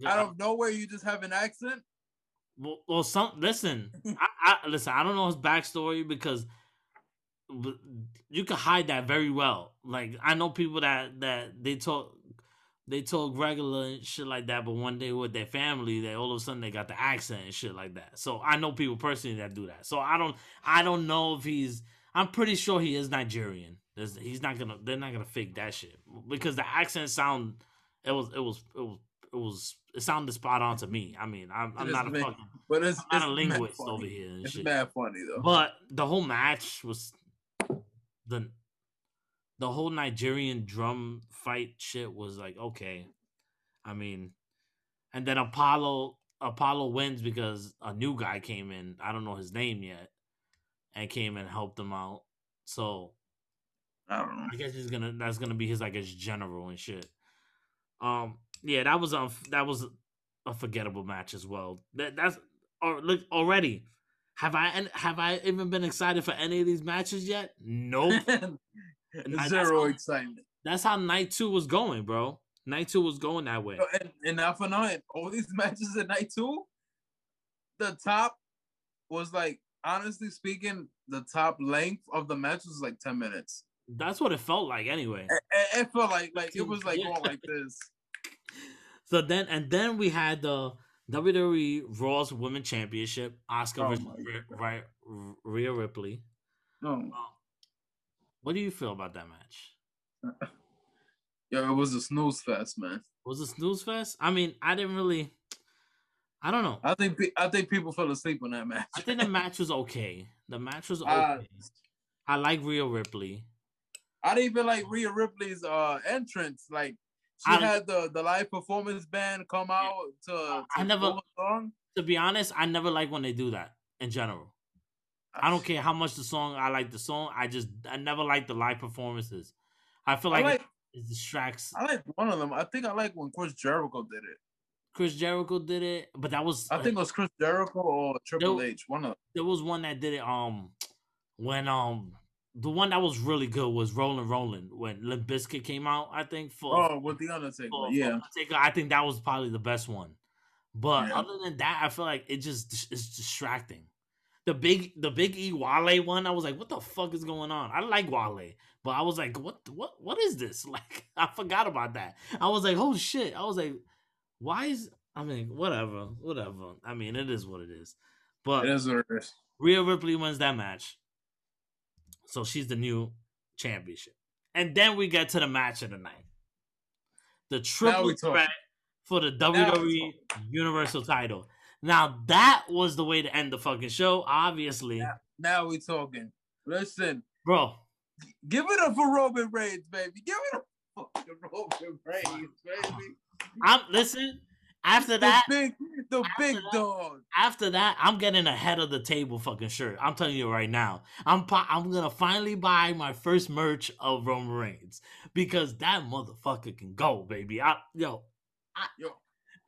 out of nowhere, you just have an accent. Well, well some listen. I, I listen. I don't know his backstory because you can hide that very well. Like I know people that that they talk they talk regular and shit like that, but one day with their family, they all of a sudden they got the accent and shit like that. So I know people personally that do that. So I don't I don't know if he's. I'm pretty sure he is Nigerian. There's, he's not gonna. They're not gonna fake that shit because the accent sound. It was. It was. It was. It was. It sounded spot on to me. I mean, I'm, I'm not a mad- fucking. But it's, I'm not a it's mad linguist over here and It's shit. mad funny though. But the whole match was the the whole Nigerian drum fight shit was like okay. I mean, and then Apollo Apollo wins because a new guy came in. I don't know his name yet, and came and helped him out. So I don't know. I guess he's gonna that's gonna be his like his general and shit. Um, yeah, that was um that was a forgettable match as well. That that's or look already. Have I and have I even been excited for any of these matches yet? Nope. Zero excitement. that's how night two was going, bro. Night two was going that way. And, and now for nine, all these matches at night two, the top was like honestly speaking, the top length of the match was like ten minutes. That's what it felt like anyway. It, it- felt like like it was like Yeah. going like this. So then and then we had the WWE Raw's Women Championship, Asuka Oh versus Rhea- God. Rhea- Rhea Ripley. No. What do you feel about that match? Yeah, it was a snooze fest, man. Was a snooze fest? I mean, I didn't really. I don't know. I think I think people fell asleep on that match. I think the match was okay. The match was okay. Uh, I like Rhea Ripley. I didn't even like Rhea Ripley's uh entrance. Like she I- had the the live performance band come out to, to I never- perform a song. To be honest, I never like when they do that in general. I don't care how much the song I like the song. I just I never like the live performances. I feel I like, like it, it distracts. I like one of them. I think I like when Chris Jericho did it. Chris Jericho did it, but that was I think it was Chris Jericho or Triple Yo- H. One of them. there was one that did it. Um, when um the one that was really good was Rolling Rolling when Limp Bizkit came out. I think for oh with the Undertaker. for- for yeah, Undertaker, I think that was probably the best one. But Yeah. other than that, I feel like it just is distracting. The big the big E Wale one, I was like, what the fuck is going on? I like Wale, but I was like, what what what is this? Like I forgot about that. I was like, oh shit. I was like, why is I mean, whatever, whatever. I mean, it is what it is. But it is what it is. Rhea Ripley wins that match. So she's the new championship. And then we get to the match of the night. The triple threat for the WWE Universal title. Now that was the way to end the fucking show, obviously. Yeah. Now we talking. Listen, Bro, give it up for Roman Reigns, baby. Give it up for Roman Reigns, baby. I'm listen, after The that, big, the After big that- dog. after that, I'm getting a head of the table fucking shirt. I'm telling you right now. I'm I'm gonna finally buy my first merch of Roman Reigns because that motherfucker can go, baby. I, yo, I, Yo.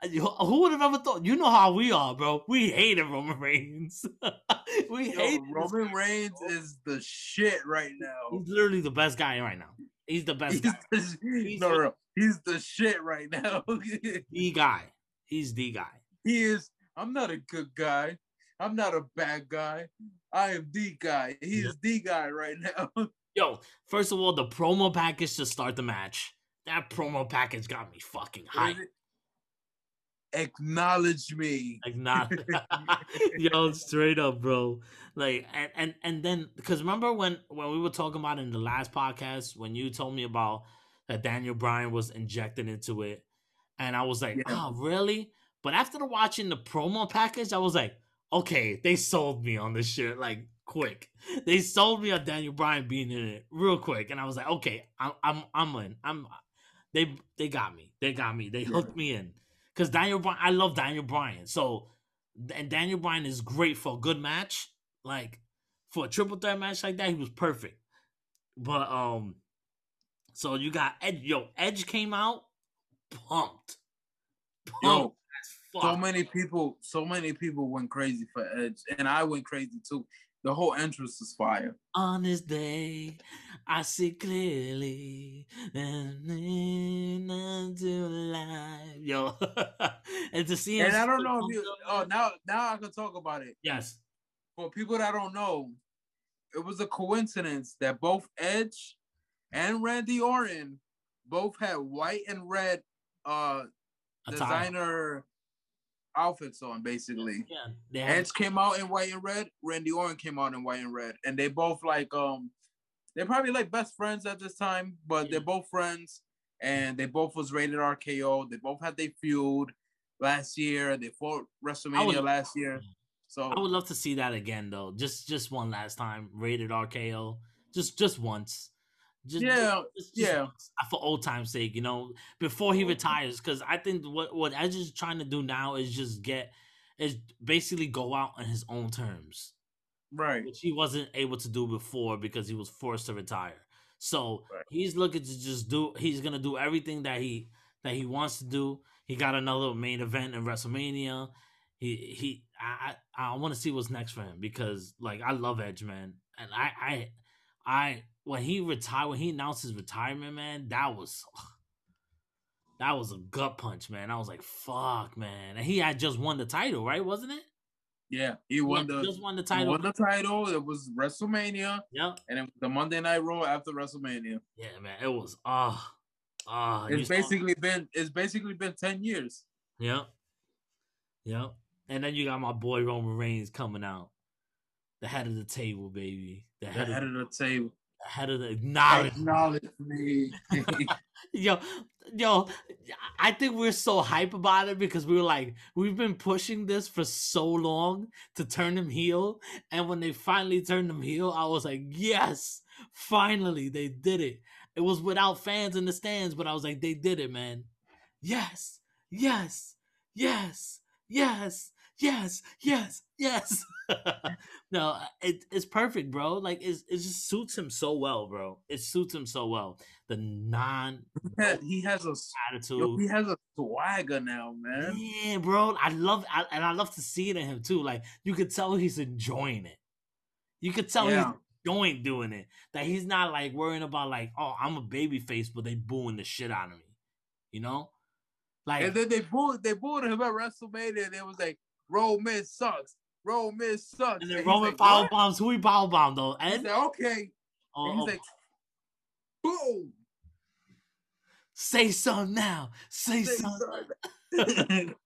Who would have ever thought? You know how we are, bro. We hated Roman Reigns. we Yo, hate Roman Reigns is the shit right now. He's literally the best guy right now. He's the best He's guy. the, He's no, the- no, he's the shit right now. The guy. He's the guy. he is. I'm not a good guy. I'm not a bad guy. I am the guy. He Yeah. is the guy right now. Yo, first of all, the promo package to start the match. That promo package got me fucking hyped. Acknowledge me. Like not yo, straight up, bro. Like and and and then because remember when when we were talking about in the last podcast when you told me about that Daniel Bryan was injected into it, and I was like, Yeah. oh really? But after watching the promo package, I was like, okay, they sold me on this shit like quick. They sold me on Daniel Bryan being in it real quick, and I was like, okay, I'm I'm I'm in. I'm they they got me. They got me. They Yeah. hooked me in because Daniel Bryan. I love Daniel Bryan. So and Daniel Bryan is great for a good match. Like for a triple threat match like that, he was perfect. But um, so you got Edge. Yo, Edge came out pumped. Pumped Yo, so many people, so many people went crazy for Edge, and I went crazy too. The whole entrance was fire. On this day, I see clearly and into life. Yo, and to see. And I don't know if you. Oh, now now I can talk about it. yes, For people that don't know, it was a coincidence that both Edge and Randy Orton both had white and red uh designer outfits on, basically. Yeah, Edge came out in white and red. Randy Orton came out in white and red, and they both like um, they're probably like best friends at this time, but they're both friends, and they both was rated RKO. They both had their feud last year. They fought WrestleMania last year, so I would love to see that again though. Just just one last time. Rated RKO. Just just once. Just, Yeah, just- just yeah. for old time's sake, you know, before he retires. Because I think what what Edge is trying to do now is just get is basically go out on his own terms, right. which he wasn't able to do before because he was forced to retire. So Right. he's looking to just do. He's gonna do everything that he that he wants to do. He got another main event in WrestleMania. He he. I I, I want to see what's next for him because like I love Edge man, and I I I when he retired when he announced his retirement, man, that was that was a gut punch, man. I was like, fuck, man. And he had just won the title, right? Wasn't it? Yeah, he won the just won the title. won the title. It was WrestleMania, Yep. and it was the Monday Night Raw after WrestleMania. Yeah, man. It was ah ah. It's basically been it's basically been ten years. Yep. Yep. And then you got my boy Roman Reigns coming out. the head of the table, baby. The The head, head of, of the table. the head of the acknowledge. Acknowledge me. yo, yo, I think we're so hype about it because we were like, we've been pushing this for so long to turn him heel, and when they finally turned him heel, I was like, yes, finally they did it. It was without fans in the stands, but I was like, they did it, man. Yes, yes, yes, yes, yes, yes, yes. no, uh, it, it's perfect, bro. Like it, it just suits him so well, bro. It suits him so well. The non he has a s- yo, attitude. he has a swagger now, man. Yeah, bro. I love I, and I love to see it in him too. Like you could tell he's enjoying it. You could tell Yeah. he's enjoying doing it. That he's not like worrying about like, oh, I'm a baby face, but they booing the shit out of me. You know? Like And then they booed they booed him at WrestleMania and it was like Roman sucks. Roman sucks. and then he's Roman like, power "What?" bombs. Who he power bombed though? He Ed? said, okay. Oh, And oh, he's like, boom. say something now. Say, Say something. something.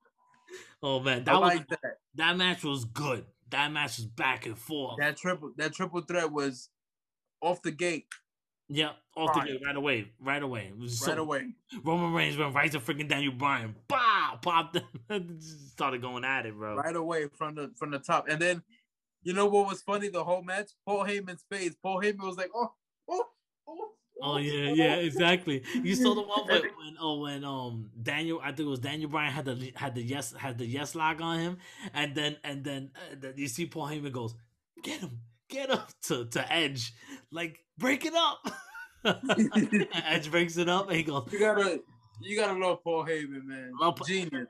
Oh man, I that was like that. that match was good. That match was back and forth. That triple that triple threat was off the gate yeah, the Fire. right away, right away. Right so- away. Roman Reigns went right to freaking Daniel Bryan. Bah! Popped. Started going at it, bro. Right away from the from the top. And then you know what was funny the whole match? Paul Heyman's face. Paul Heyman was like, oh, oh, oh. Oh yeah, yeah, exactly. You saw the one when, when oh when um Daniel I think it was Daniel Bryan had the had the yes had the yes lock on him, and then and then, uh, then you see Paul Heyman goes, get him, get him to to Edge, like break it up. Edge breaks it up, and he goes, You gotta you gotta love Paul Heyman, man. Love Genius.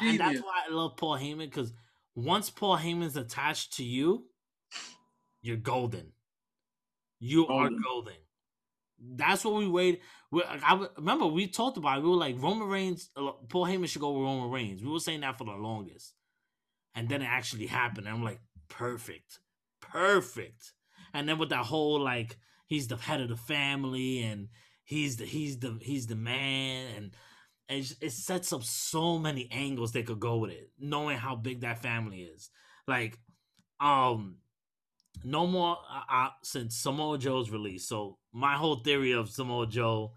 and that's why I love Paul Heyman because once Paul Heyman's attached to you, you're golden. You are Golden. golden. That's what we wait. We, I remember we talked about. It. We were like Roman Reigns. uh, Paul Heyman should go with Roman Reigns. We were saying that for the longest, and then it actually happened. And I'm like, perfect, perfect. And then with that whole like, he's the head of the family, and he's the he's the he's the man, and it, it sets up so many angles they could go with it, knowing how big that family is. Like, um, no more uh, uh, since Samoa Joe's release. So my whole theory of Samoa Joe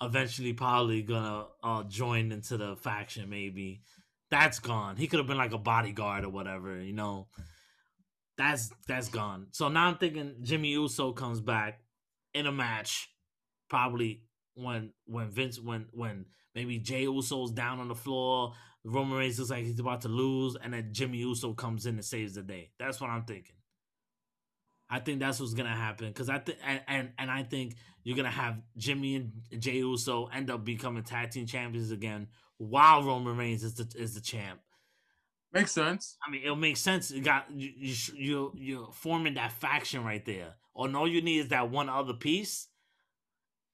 eventually probably gonna uh, join into the faction, maybe that's gone. He could have been like a bodyguard or whatever, you know. That's that's gone. So now I'm thinking Jimmy Uso comes back in a match, probably when when Vince when when maybe Jey Uso's down on the floor, Roman Reigns looks like he's about to lose, and then Jimmy Uso comes in and saves the day. That's what I'm thinking. I think that's what's gonna happen because I think and, and and I think you're gonna have Jimmy and Jey Uso end up becoming tag team champions again, while Roman Reigns is the is the champ. Makes sense. I mean, it'll make sense. You got you you you're forming that faction right there. and all you need is that one other piece,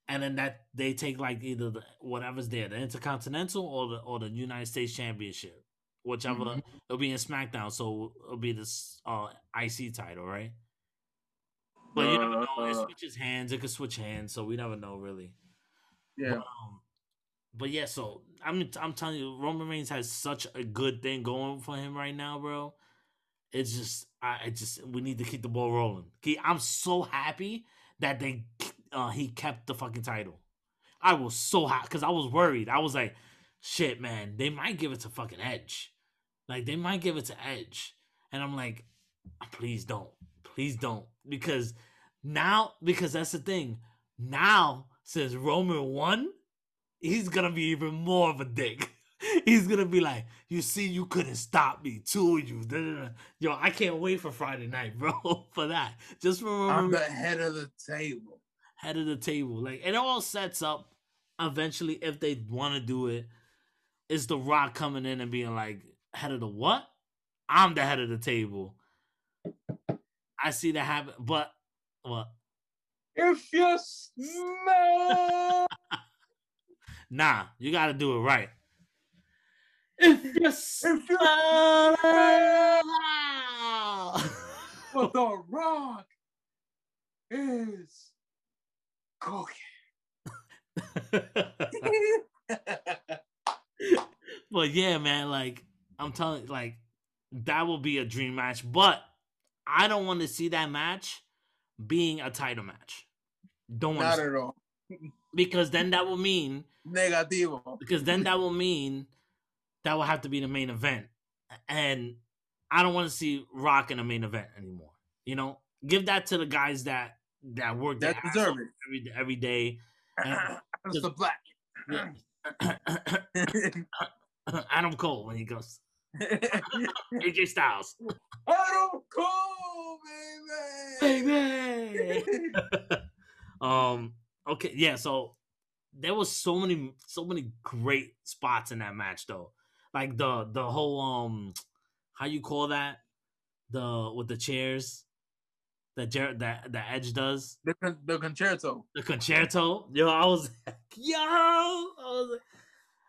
and then that they take like either the, whatever's there, the Intercontinental or the or the United States Championship, whichever Mhm. it'll be in SmackDown. So it'll be this uh IC title, right? But you never know. It Uh, switches hands. It could switch hands, so we never know really. Yeah. But, um, but yeah, so I'm I'm telling you, Roman Reigns has such a good thing going for him right now, bro. It's just I it just we need to keep the ball rolling. I'm so happy that they uh he kept the fucking title. I was so hot because I was worried. I was like, shit, man, they might give it to fucking Edge. Like they might give it to Edge. And I'm like, please don't. Please don't. Because now, because that's the thing. Now, since Roman won, he's gonna be even more of a dick. He's gonna be like, you see, you couldn't stop me, two of you. Da, da, da. Yo, I can't wait for Friday night, bro, for that. Just for I'm the head of the table. head of the table. Like it all sets up eventually if they want to do it. It's the Rock coming in and being like head of the what? I'm the head of the table. I see that happen, but what? If you smell Nah, you got to do it right. If you're, if you smell what the rock is cooking. but yeah, man, like I'm telling, like that will be a dream match. But I don't want to see that match being a title match. Don't want Not to, at all. Because then that will mean Negativo. because then that will mean that will have to be the main event, and I don't want to see Rock in the main event anymore. You know, give that to the guys that that work That deserve it. every every day. That's the black. Adam Cole when he goes AJ Styles, Adam Cole, baby. baby. um. Okay. Yeah. So there was so many, so many great spots in that match, though. Like the the whole um, how you call that? The with the chairs that Jer- that that Edge does the, con- the concerto. the concerto. Yo, I was yo, I was like,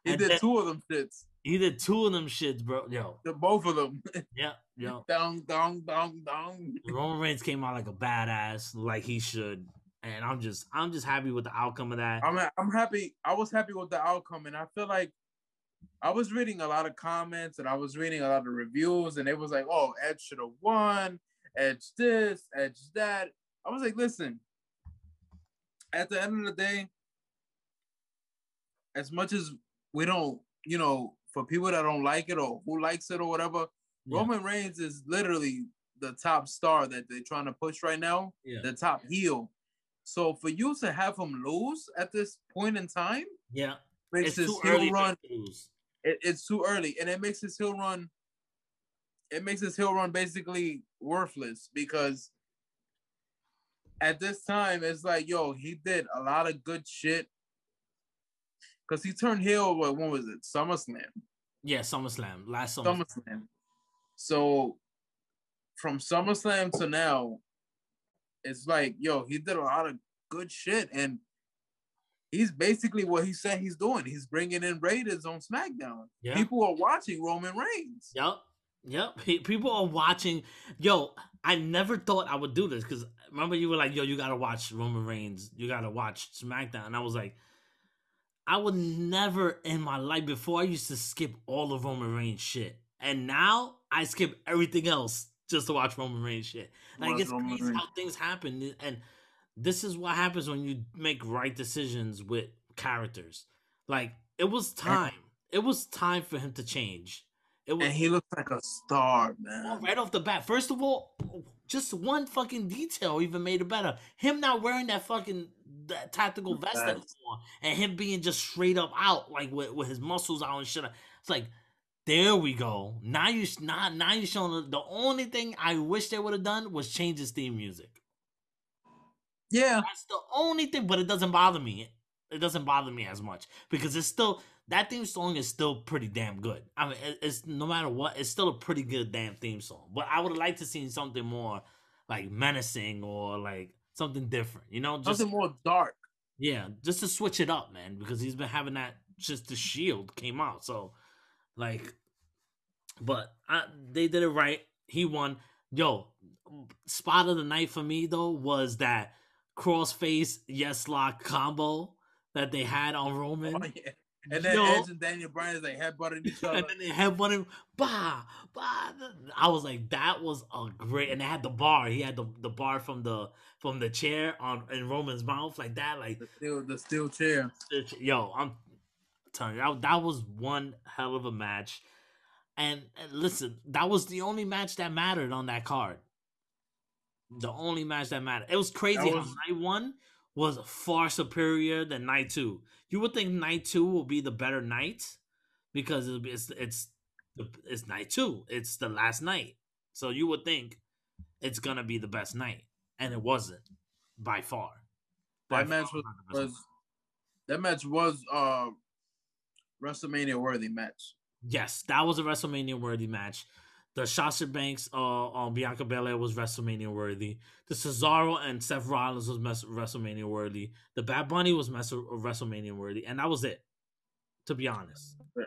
He did then- two of them shits. he did two of them shits, bro. Yo, The both of them. yeah, yo. dong, dong, dong, dong. Roman Reigns came out like a badass, like he should, and I'm just, I'm just happy with the outcome of that. I'm I'm happy. I was happy with the outcome, and I feel like I was reading a lot of comments and I was reading a lot of reviews, and it was like, "Oh, Edge should have won. Edge this, Edge that." I was like, "Listen, at the end of the day, as much as we don't, you know, for people that don't like it or who likes it or whatever, Yeah. Roman Reigns is literally the top star that they're trying to push right now, Yeah, the top heel." So for you to have him lose at this point in time yeah. makes It's his too heel early run it, it's too early and it makes his heel run it makes his heel run basically worthless because at this time it's like yo he did a lot of good shit. Because he turned heel what when was it? SummerSlam. Yeah, SummerSlam last summer. SummerSlam. So from SummerSlam to now it's like yo he did a lot of good shit and he's basically what he said he's doing he's bringing in Raiders on SmackDown people are watching Roman Reigns Yep. Yep. People are watching. Yo, I never thought I would do this because remember you were like, yo, you gotta watch Roman Reigns. You gotta watch SmackDown. And I was like, I would never in my life before I used to skip all of Roman Reigns shit. And now I skip everything else just to watch Roman Reigns shit. Like Watch it's Roman crazy Reigns. how things happen. And this is what happens when you make right decisions with characters. Like it was time. It was time for him to change. It was and he looks like a star, well, man. Oh, right off the bat. First of all, just one fucking detail even made it better. Him not wearing that fucking that tactical vest anymore, and him being just straight up out, like with, with his muscles out and shit. It's like, there we go. Now you not now you showing the only thing I wish they would have done was change his theme music. Yeah, That's the only thing, but it doesn't bother me. It doesn't bother me as much because it's still that theme song is still pretty damn good. I mean, it- it's no matter what, it's still a pretty good damn theme song. But I would have liked to see something more like menacing or like something different. You know, just something more dark. yeah, just to switch it up, man, because he's been having that just the shield came out. So like but I, they did it right. He won. Yo, spot of the night for me though was that crossface yes lock combo that they had on Roman. Oh, yeah. And then Yo. Edge and Daniel Bryan is like headbutting each other. and then they one bah, bah. I was like, that was a great, and they had the bar. He had the, the bar from the from the chair on in Roman's mouth, like that, like the steel, the steel chair. yo, I'm that, that was one hell of a match. And, and listen, that was the only match that mattered on that card. The only match that mattered. It was crazy That how was- night one was far superior than night two. You would think night two will be the better night because it's it's it's night two. It's the last night, so you would think it's gonna be the best night, and it wasn't by far. By That match far was, the best was that match was uh WrestleMania worthy match. Yes, that was a WrestleMania worthy match. The Sasha Banks uh on Bianca Belair was WrestleMania worthy. The Cesaro and Seth Rollins was WrestleMania worthy. The Bad Bunny was mes- WrestleMania worthy, and that was it. To be honest, Yeah.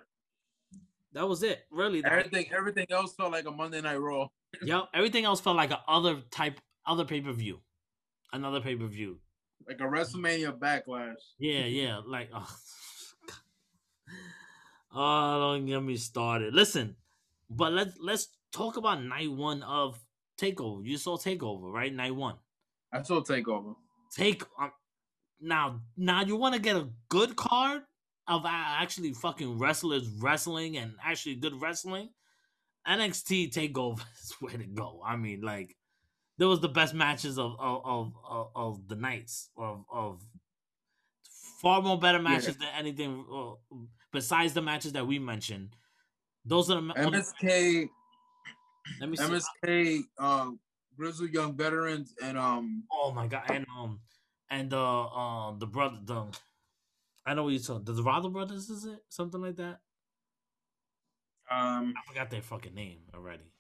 that was it. Really, that- Everything everything else felt like a Monday Night Raw. Yep. Everything else felt like a other type, other pay per view, another pay per view. Like a WrestleMania backlash. Yeah, yeah. Like, oh, don't get me started. Listen, but let's let's talk about night one of Takeover. You saw Takeover, right? Night one. I saw Takeover. Take um, now. Now you want to get a good card of a- actually fucking wrestlers wrestling and actually good wrestling. NXT Takeover is where to go. I mean, like there was the best matches of of of, of, of the nights of of far more better matches than anything uh, besides the matches that we mentioned. Those are the MSK, let me see. MSK, uh, Grizzled Young Veterans, and um, Oh my god, and um, and the uh, the brother, the I know what you're talking. The Dorado brothers, is it something like that? um, I forgot their fucking name already.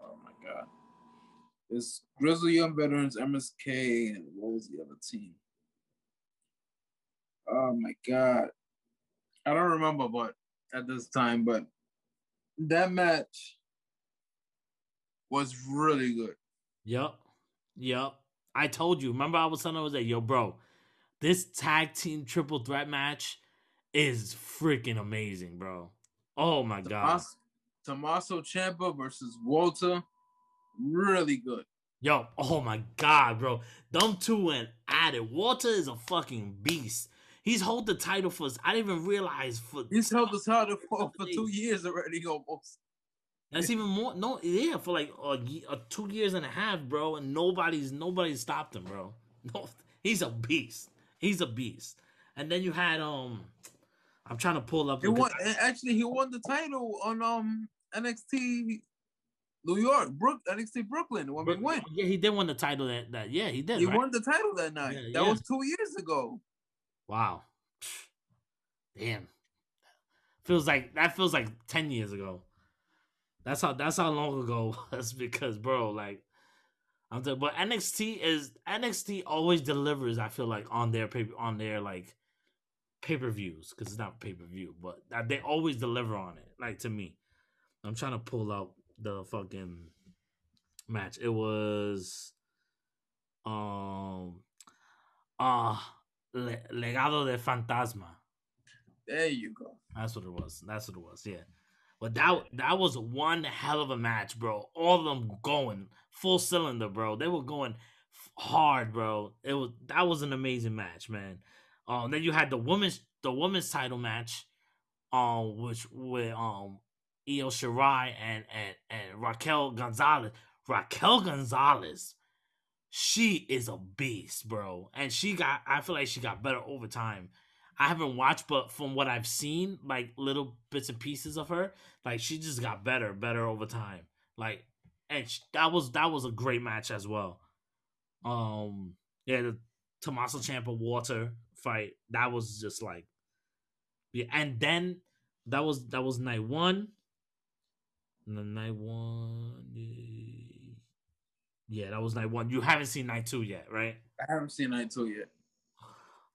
oh my god, it's Grizzly Young Veterans, MSK, and what was the other team? Oh my god, don't remember, but at this time, but that match was really good. Yep. Yep. I told you. Remember, I was telling was like, "Yo, bro, this tag team triple threat match is freaking amazing, bro." Oh my god. Tommaso Ciampa versus Walter, really good. Yo, oh my god, bro. Them two went at it. Walter is a fucking beast. He's hold the title for I didn't even realize for He's held the title for, for two years already, almost. That's even more. No, yeah, for like a, a two years and a half, bro, and nobody's nobody's stopped him, bro. No, he's a beast. He's a beast. And then you had um, I'm trying to pull up. He won. and Actually, he won the title on um NXT New York, Brook NXT Brooklyn when we went. Yeah, he did win the title. That that yeah, he did. He right? won the title that night. Yeah, that yeah. was two years ago. Wow. Damn. Feels like that feels like 10 years ago. That's how that's how long ago was because bro, like I'm telling but NXT is NXT always delivers, I feel like, on their paper on their like pay-per-views, because it's not pay-per-view, but they always deliver on it, like to me. I'm trying to pull out the fucking match. It was um uh Le- Legado del Fantasma. There you go. That's what it was. That's what it was. Yeah. But that that was one hell of a match, bro. All of them going full cylinder, bro. They were going f- hard, bro. It was that was an amazing match, man. Um, then you had the women's the women's title match, um, which with um Io Shirai and and and Raquel Gonzalez. Raquel Gonzalez, she is a beast, bro. And she got I feel like she got better over time. I haven't watched, but from what I've seen, like little bits and pieces of her, like she just got better, better over time. Like, and sh- that was that was a great match as well. Um, yeah, the Tommaso Ciampa Walter fight that was just like, yeah, and then that was that was night one. And then night one, yeah. Yeah, that was night one. You haven't seen night two yet, right? I haven't seen night two yet.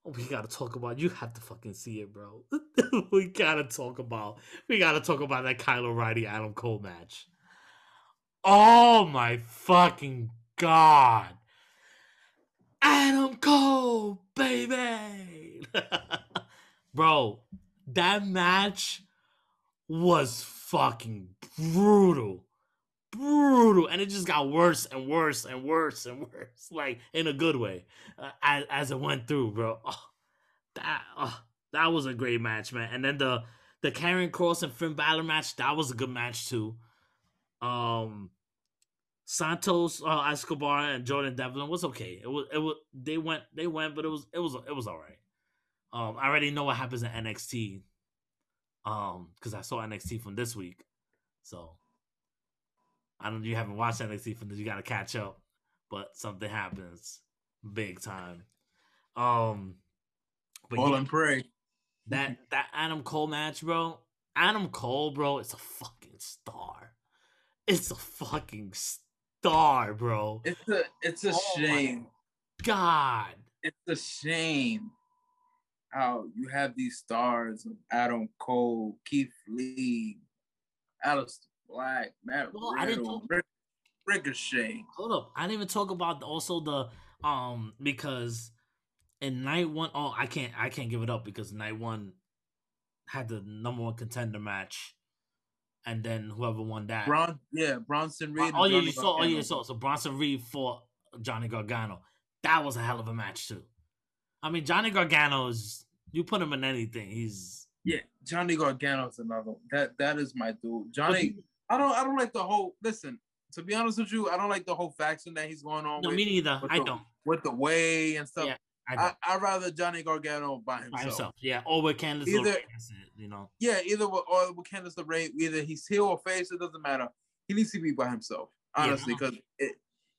Oh, we gotta talk about. You have to fucking see it, bro. we gotta talk about. We gotta talk about that Kyle O'Reilly Adam Cole match. Oh my fucking god, Adam Cole, baby, bro. That match was fucking brutal, brutal, and it just got worse and worse and worse and worse, like in a good way uh, as, as it went through, bro. Oh, that oh, that was a great match, man. And then the the Karrion Kross and Finn Balor match, that was a good match too. Um, Santos uh, Escobar and Jordan Devlin was okay. It was it was they went they went, but it was it was it was all right. Um, I already know what happens in NXT. Um, because I saw NXT from this week, so I don't. You haven't watched NXT from this. You got to catch up, but something happens big time. Um, but All yeah, and pray. that that Adam Cole match, bro. Adam Cole, bro, it's a fucking star. It's a fucking star, bro. It's a it's a Oh shame. God. It's a shame how you have these stars of Adam Cole, Keith Lee, Aleister Black, Matt Well, I didn't talk- Rick, Ricochet. Hold up. I didn't even talk about also the um because in night one, oh I can't I can't give it up because night one had the number one contender match and then whoever won that. Bron, yeah, Bronson Reed. oh yeah, Johnny you saw. Oh yeah, you saw. So Bronson Reed fought Johnny Gargano. That was a hell of a match too. I mean, Johnny Gargano is. You put him in anything, he's. Yeah, Johnny Gargano's another. one. That that is my dude. Johnny, I don't I don't like the whole. Listen, to be honest with you, I don't like the whole faction that he's going on No, with, me neither. I the, don't. with the way and stuff. Yeah, I. I I rather Johnny Gargano by himself. by himself. Yeah, or with Candice Either- LeRae, that's it, you know. Yeah, either with or with Candice LeRae, either he's heel or face, it doesn't matter. He needs to be by himself, honestly, because it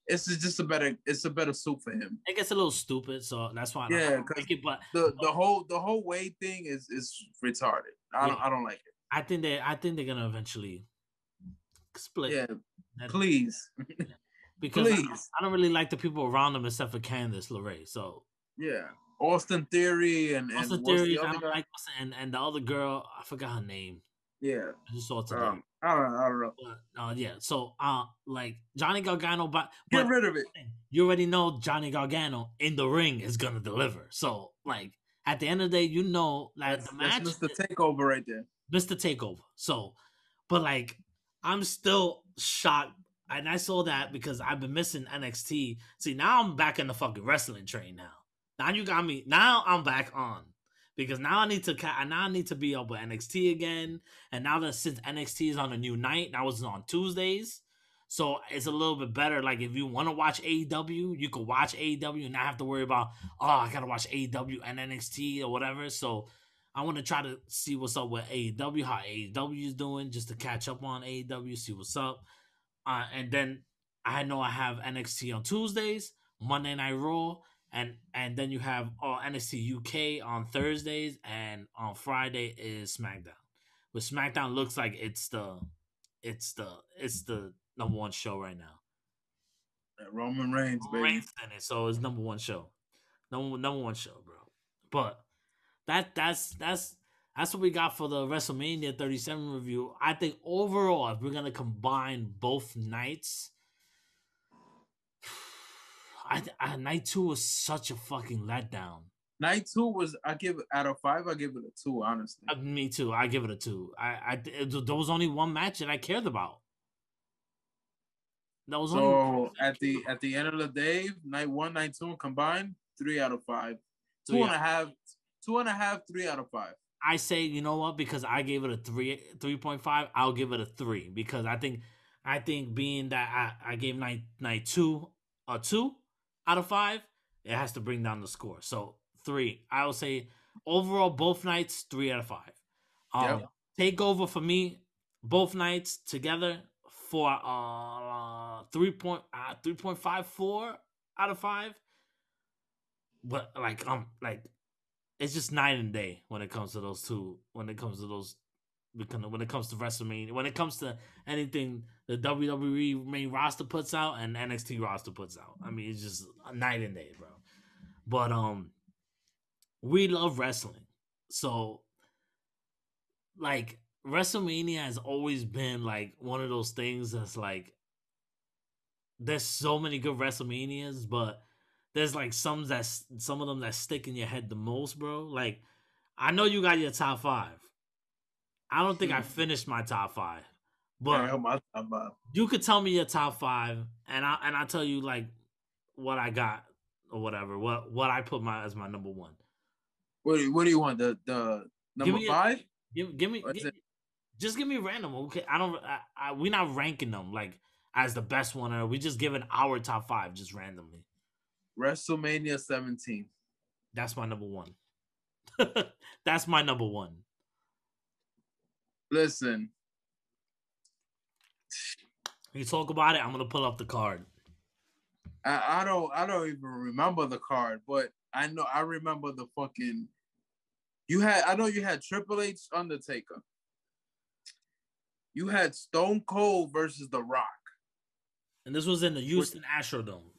it's just a better it's a better suit for him. It gets a little stupid, so that's why I don't, Yeah, don't like it. But The the whole the whole way thing is is retarded. I don't I don't like it. I think they, I think they're gonna eventually split. Yeah, please, because I, please. I don't really like the people around them except for Candice LeRae. So yeah. Austin Theory and and theory? the I other don't like. what's And and the other girl, I forgot her name. Yeah, I just saw it today. um, I don't I don't know. But, uh, yeah. So uh, like Johnny Gargano, but, Get rid of it. you already know Johnny Gargano in the ring is gonna deliver. So like at the end of the day, you know that That's, the match, that's Mr. Takeover right there. Mr. Takeover. So, but like, I'm still shocked. And I saw that because I've been missing NXT. See, now I'm back in the fucking wrestling train now. Now you got me. Now I'm back on because now I need to. Now I need to be up with NXT again. And now that since NXT is on a new night, now it's on Tuesdays. So it's a little bit better. Like if you want to watch AEW, you could watch AEW and not have to worry about oh I gotta watch AEW and NXT or whatever. So I want to try to see what's up with AEW, how AEW is doing, just to catch up on AEW, see what's up. Uh, and then I know I have NXT on Tuesdays, Monday Night Raw, and and then you have uh, NXT UK on Thursdays, and on Friday is SmackDown. But SmackDown looks like it's the, it's the, it's the number one show right now. Roman Reigns, baby. Reigns in it, so it's number one show, number number one show, bro. But that that's that's that's what we got for the WrestleMania 37 review. I think overall, if we're gonna combine both nights, I, I night two was such a fucking letdown. Night two was I give it out of five. I give it a two, honestly. Uh, me too. I give it a two. I, I it- there was only one match that I cared about. That was only So at the at the end of the day, night one, night two combined, three out of five. Two Three and a half, two and a half, three out of five. I say, you know what? Because I gave it a three, three point five. I'll give it a three because I think, I think being that I, I gave night night two a two out of five, it has to bring down the score. So three. I will say overall both nights three out of five. Um, Takeover for me, both nights together for uh three point uh three point five four out of five. But like um like it's just night and day when it comes to those two. When it comes to those, when it comes to WrestleMania, when it comes to anything the WWE main roster puts out and NXT roster puts out. I mean, it's just night and day, bro. But um, we love wrestling, so like WrestleMania has always been like one of those things that's like there's so many good WrestleManias, but there's like some that's some of them that stick in your head the most, bro. Like I know you got your top five. I don't think I Mhm. finished my top five, But my, I'm, uh, you could tell me your top five, and I and I tell you like what I got or whatever. What what I put my as my number one. what, do you, what do you want? The the number a- five? Give give me What's gi- it? just give me random. Okay, I don't. I, I, we're not ranking them like as the best one, or we just giving our top five just randomly. WrestleMania 17. That's my number one. That's my number one. Listen, You talk about it. I'm gonna pull up the card. I, I don't I don't even remember the card, but I know I remember the fucking. You had I know you had Triple H Undertaker. You had Stone Cold versus The Rock, And this was in the Houston Astrodome.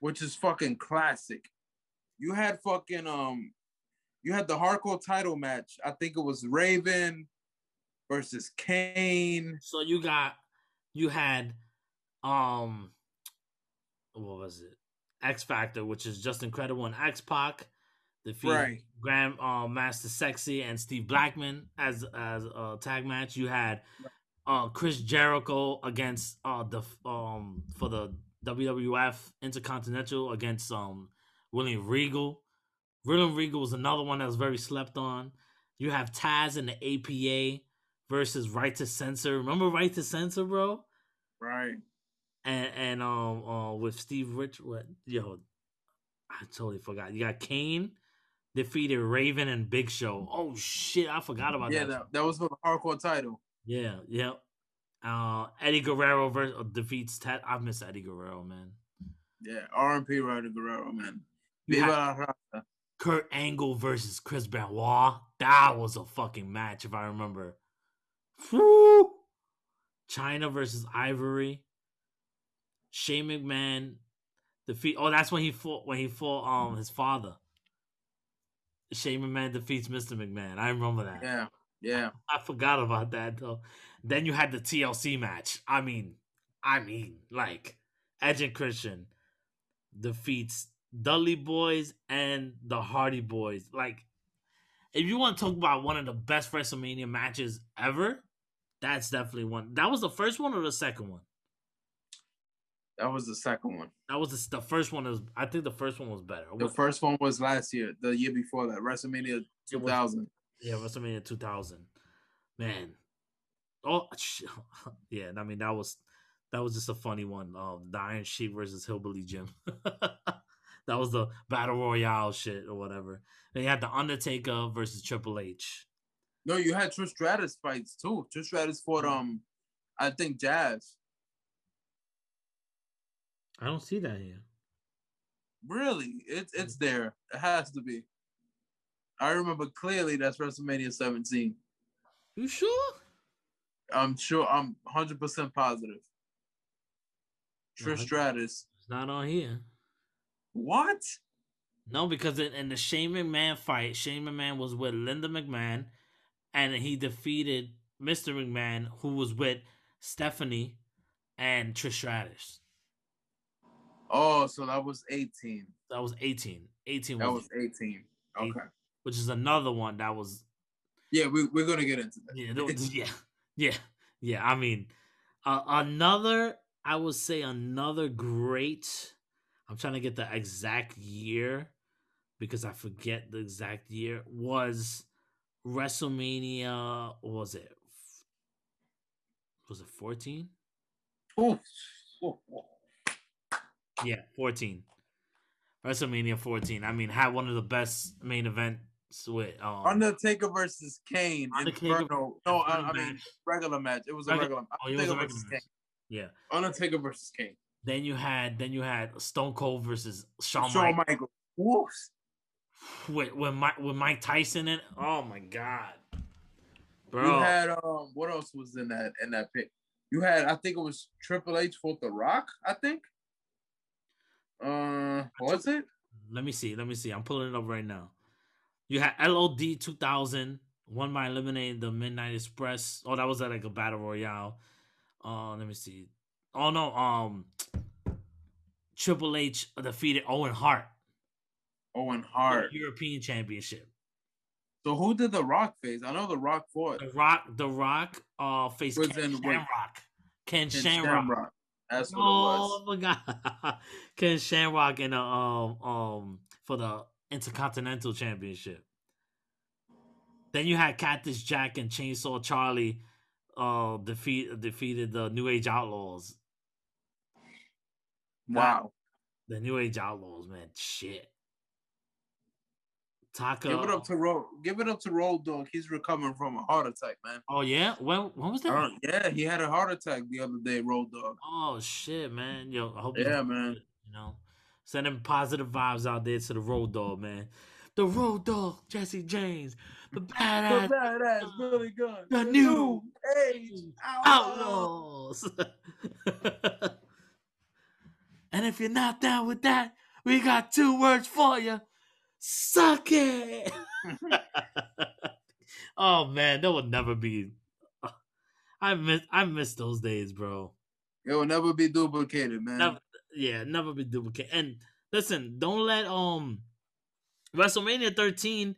Which is fucking classic. You had fucking um, you had the hardcore title match. I think it was Raven versus Kane. So you got you had um what was it? X Factor, which is just incredible, and X Pac defeat Right. Grand uh, Master Sexy and Steve Blackman as as a tag match. You had uh Chris Jericho against uh the um for the WWF Intercontinental against um William Regal. William Regal was another one that was very slept on. You have Taz and the APA versus Right to Censor. Remember Right to Censor, bro? Right. And and um uh, with Steve Rich, what yo, I totally forgot. You got Kane defeated Raven and Big Show. Oh shit, I forgot about Yeah, that. that, that was for the hardcore title. Yeah, yeah. Uh, Eddie Guerrero versus, defeats Ted. I miss Eddie Guerrero, man. Yeah, R&P Ryder Guerrero, man. Viva la. Kurt Angle versus Chris Benoit. That was a fucking match, if I remember. Whew. Chyna versus Ivory. Shane McMahon defeat. Oh, that's when he fought. When he fought um his father. Shane McMahon defeats Mr. McMahon. I remember that. Yeah, yeah. I forgot about that though. Then you had the TLC match. I mean, I mean, like Edge and Christian defeats Dudley Boyz and the Hardy Boyz. Like, if you want to talk about one of the best WrestleMania matches ever, that's definitely one. That was the first one or the second one. That was the second one. That was the, the first one. Was I think the first one was better. The first one was last year, the year before that, WrestleMania It was- 2000. Yeah, WrestleMania 2000. Man. Oh, sh- yeah. I mean, that was that was just a funny one. Um, the Iron Sheik versus Hillbilly Jim. that was the battle royale shit or whatever. Then you had the Undertaker versus Triple H. No, you had Trish Stratus fights too. Trish Stratus fought um, I think Jazz. I don't see that here. Really, it's it's there. It has to be. I remember clearly that's WrestleMania 17. You sure? I'm sure. I'm 100 percent positive. Trish Stratus. It's not on here. What? No, because in, in the Shane McMahon fight, Shane McMahon was with Linda McMahon, and he defeated Mr. McMahon, who was with Stephanie and Trish Stratus. Oh, so that was 18. That was 18. 18 That was, was 18. Okay. which is another one that was Yeah, we, we're gonna get into that. yeah, was- yeah, yeah, yeah. I mean, uh, another I would say another great. I'm trying to get the exact year because I forget the exact year was WrestleMania. Was it? Was it 14? Oof. Oof. Yeah, 14. WrestleMania 14. I mean, had one of the best main events with um, Undertaker versus Kane. Undertaker Inferno. No, I, I mean regular match. It was a regular. Oh, it was a Undertaker regular versus match. Kane. Yeah. Undertaker versus Kane. Then you had then you had Stone Cold versus Shawn, Shawn Michaels. Woof. with with Mike with Mike Tyson in. it. Oh my god, bro! You had um. What else was in that in that pick? You had I think it was Triple H fought The Rock. I think. Uh, was it? Let me see. Let me see. I'm pulling it up right now. You had LOD 2000 won by eliminating the Midnight Express. Oh, that was at like a battle royale. Uh, let me see. Oh no, um, Triple H defeated Owen Hart, Owen Hart. European Championship. So who did The Rock face? I know The Rock fought. The Rock, The Rock, uh, faced Was Ken Shamrock. Ken and Shamrock. Shamrock. That's what Oh it was. my god, Ken Shamrock in the um um for the Intercontinental Championship. Then you had Cactus Jack and Chainsaw Charlie uh defeat defeated the New Age Outlaws. Wow. The New Age Outlaws, man, shit. Taka. Give it up to Road. Give it up to Road Dog. He's recovering from a heart attack, man. oh yeah, when when was that? Uh, yeah, he had a heart attack the other day. Road Dog. Oh shit, man. Yo, I hope he's Yeah, man. good, You know, sending positive vibes out there to the road dog, man. The road dog, Jesse James, the badass, The badass badass Billy Gunn. The new age outlaw. outlaws. and if you're not down with that, we got two words for you. Suck it. oh man, that would never be. Uh, I miss I miss those days, bro. It will never be duplicated, man. Never, yeah, never be duplicated. And listen, don't let um WrestleMania 13.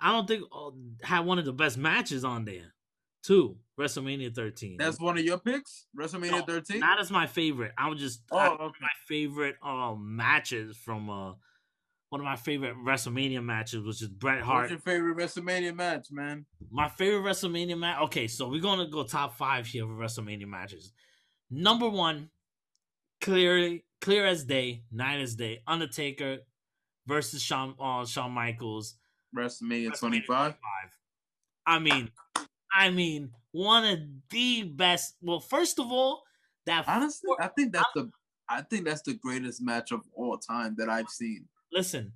I don't think uh, had one of the best matches on there. Two, WrestleMania 13. That's one of your picks. WrestleMania No, 13. not as my favorite. I was just Oh, I- okay. my favorite um matches from uh one of my favorite WrestleMania matches, which is Bret Hart. What's your favorite WrestleMania match, man? My favorite WrestleMania match. Okay, so we're gonna go top five here for WrestleMania matches. Number one, clearly clear as day, night as day. Undertaker versus Shawn uh, Shawn Michaels. WrestleMania WrestleMania 25. I mean, I mean, one of the best. Well, first of all, that Honestly, I think that's the I think that's the greatest match of all time that I've seen. listen,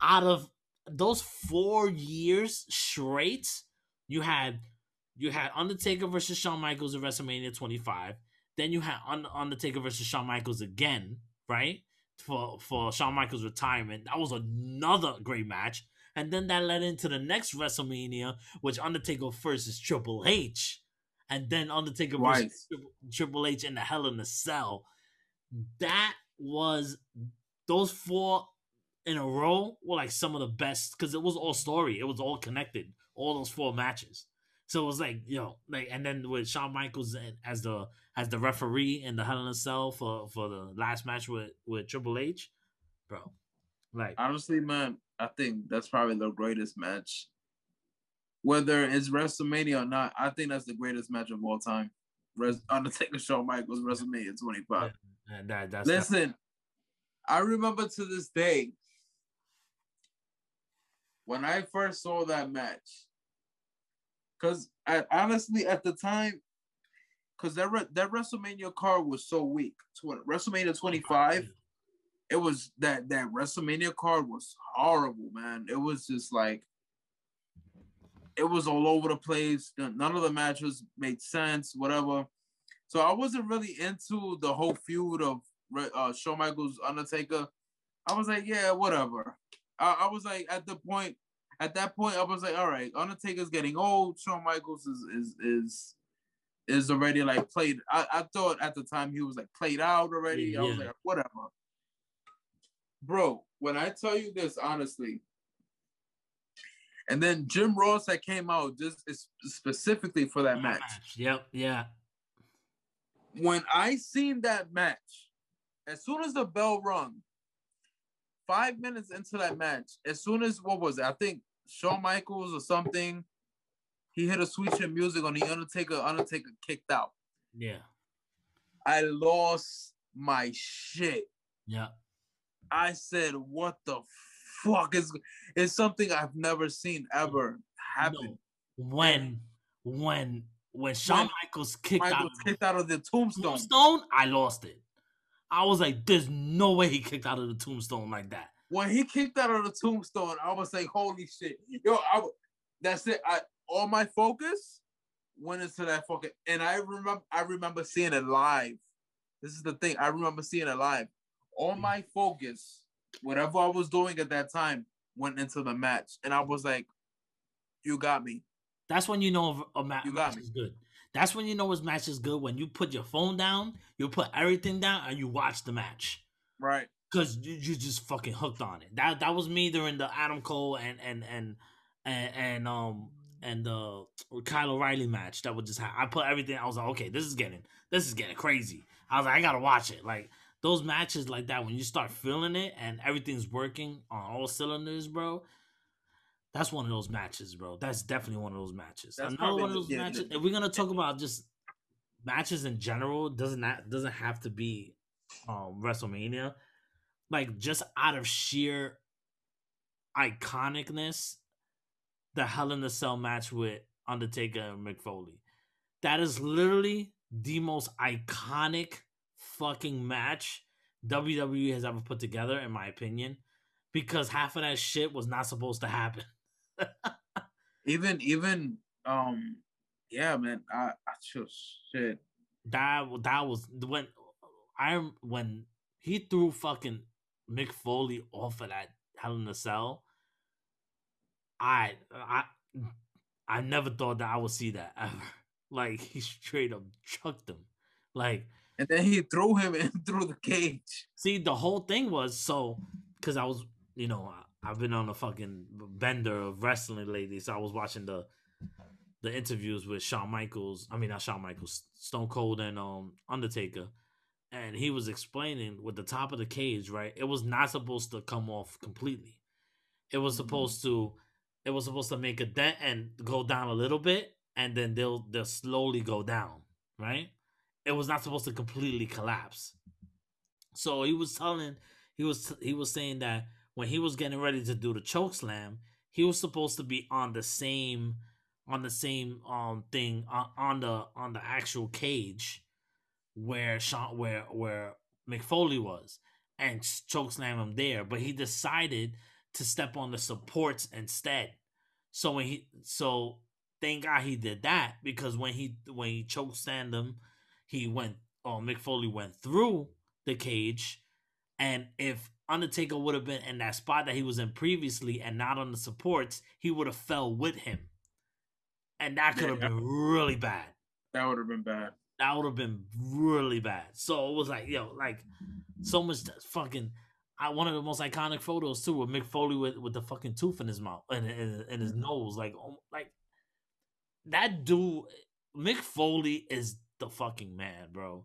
out of those four years straight, you had you had Undertaker versus Shawn Michaels at WrestleMania 25. Then you had Un- Undertaker versus Shawn Michaels again, right? For for Shawn Michaels' retirement. That was another great match. And then that led into the next WrestleMania, which Undertaker versus Triple H. And then Undertaker versus Right. Triple, Triple H in the Hell in a Cell. That was those four in a row were like some of the best because it was all story. It was all connected. All those four matches. So it was like yo, like and then with Shawn Michaels as the as the referee in the Hell in a Cell for for the last match with with Triple H, bro. Like Honestly, man, I think that's probably the greatest match. Whether it's WrestleMania or not, I think that's the greatest match of all time. Res- Undertaker Shawn Michaels WrestleMania 25. that, that that's Listen, I remember to this day when I first saw that match. Because I, honestly, at the time, because that re- that WrestleMania card was so weak. Tw- WrestleMania 25, it was that that WrestleMania card was horrible, man. It was just like it was all over the place. None of the matches made sense, whatever. So I wasn't really into the whole feud of uh, Shawn Michaels Undertaker. I was like, yeah, whatever. I, I was like, at the point, at that point, I was like, all right, Undertaker's getting old. Shawn Michaels is is is is already like played. I, I thought at the time he was like played out already. I was like, whatever. Bro, when I tell you this honestly, and then Jim Ross that came out just specifically for that match. Yep, yeah. When I seen that match, as soon as the bell rung, five minutes into that match, as soon as what was it? I think Shawn Michaels or something, he hit a Sweet Chin Music on the Undertaker. Undertaker kicked out. Yeah. I lost my shit. Yeah. I said, "What the fuck is?" It's something I've never seen ever happen. No. When when when Shawn When Michaels kicked out Michaels of kicked out of the tombstone. tombstone, I lost it. I was like, there's no way he kicked out of the tombstone like that. When he kicked out of the tombstone, I was like, "Holy shit, yo!" I that's it. I all my focus went into that fucking, and I remember, I remember seeing it live. This is the thing. I remember seeing it live. All mm. my focus, whatever I was doing at that time, went into the match, and I was like, "You got me." That's when you know a ma- You match me. is good. That's when you know his match is good. When you put your phone down, you put everything down, and you watch the match. Right. Cause you, you just fucking hooked on it. That that was me during the Adam Cole and and and and, and um and the Kyle O'Reilly match. That would just ha- I put everything. I was like, okay, this is getting this is getting crazy. I was like, I gotta watch it. Like those matches like that when you start feeling it and everything's working on all cylinders, bro. That's one of those matches, bro. That's definitely one of those matches. That's Another one of those matches. if we're gonna talk about just matches in general, doesn't that doesn't have to be um WrestleMania. Like just out of sheer iconicness, the Hell in the Cell match with Undertaker and Mick Foley. That is literally the most iconic fucking match WWE has ever put together, in my opinion. Because half of that shit was not supposed to happen. Even even um, yeah, man. I I just shit. That that was when I when he threw fucking Mick Foley off of that Hell in a Cell. I I I never thought that I would see that ever. Like he straight up chucked him. Like And then he threw him in through the cage. see the whole thing was so because I was you know I, I've been on a fucking bender of wrestling lately, so I was watching the the interviews with Shawn Michaels. I mean, not Shawn Michaels, Stone Cold and um Undertaker, and he was explaining with the top of the cage, right? It was not supposed to come off completely. It was supposed to, it was supposed to make a dent and go down a little bit, and then they'll they'll slowly go down, right? It was not supposed to completely collapse. So he was telling, he was he was saying that when he was getting ready to do the choke slam, he was supposed to be on the same on the same um thing on, on the on the actual cage where Shawn where where Mick Foley was and chokeslam him there, but he decided to step on the supports instead. So when he so thank God he did that because when he when he chokeslammed him, he went oh Mick Foley went through the cage, and if Undertaker would have been in that spot that he was in previously and not on the supports, he would have fell with him, and that could have Yeah. been really bad That would have been bad. That would have been really bad. So it was like, yo, like so much fucking. I one of the most iconic photos too with Mick Foley with, with the fucking tooth in his mouth and in, in his mm-hmm. nose, like oh, like that dude. Mick Foley is the fucking man, bro.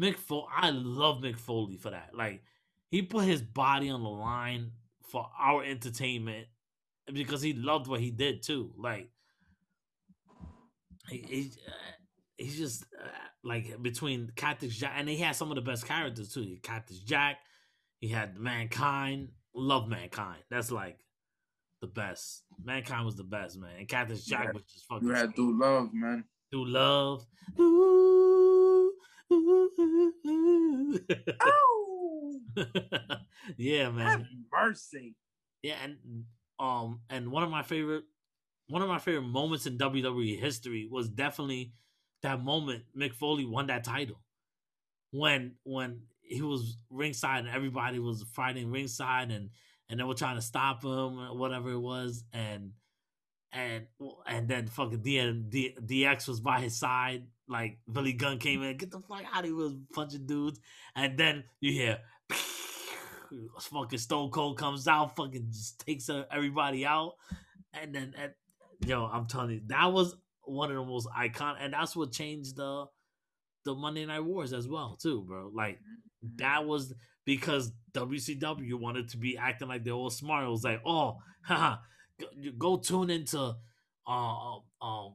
Mick Foley, I love Mick Foley for that. Like he put his body on the line for our entertainment because he loved what he did too. Like he, he he's just uh, like between Cactus Jack, and he had some of the best characters too. He Cactus Jack, he had Mankind. Love Mankind. That's like the best. Mankind was the best, man. And Cactus Jack Yeah. was just fucking You had Dude Love, man. do love. Ooh, ooh, ooh, ooh. Oh, yeah, man. have mercy. Yeah, and um, and one of my favorite, one of my favorite moments in WWE history was definitely that moment Mick Foley won that title. When when he was ringside and everybody was fighting ringside and and they were trying to stop him or whatever it was. And and and then fucking DN, D, DX was by his side. Like Billy Gunn came in get the fuck out of here was punching dudes. And then you hear fucking Stone Cold comes out fucking just takes everybody out. And then and, yo I'm telling you that was one of the most iconic and that's what changed the the Monday Night Wars as well too bro like that was because WCW wanted to be acting like they're all smart. It was like, oh, haha, go, go tune into uh, um,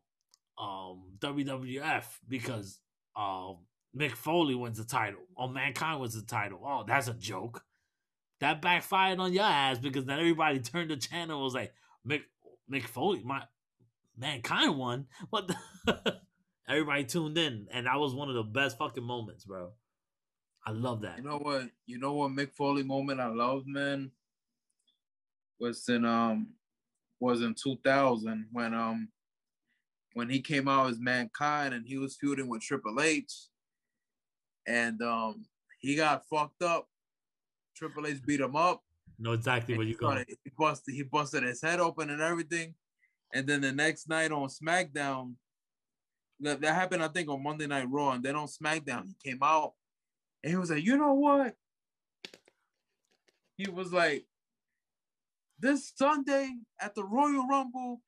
um, WWF because um, Mick Foley wins the title or Mankind wins the title. Oh, that's a joke. That backfired on your ass because then everybody turned the channel and was like, Mick, Mick Foley, my Mankind won. What the? everybody tuned in, and that was one of the best fucking moments, bro. I love that. You know what? You know what Mick Foley moment I love, man, was in um was in 2000 when um when he came out as Mankind and he was feuding with Triple H, and um he got fucked up. Triple H beat him up. know exactly where you going. He busted he busted his head open and everything, and then the next night on SmackDown, that, that happened I think on Monday Night Raw, and then on SmackDown he came out and he was like, you know what? He was like, this Sunday at the Royal Rumble,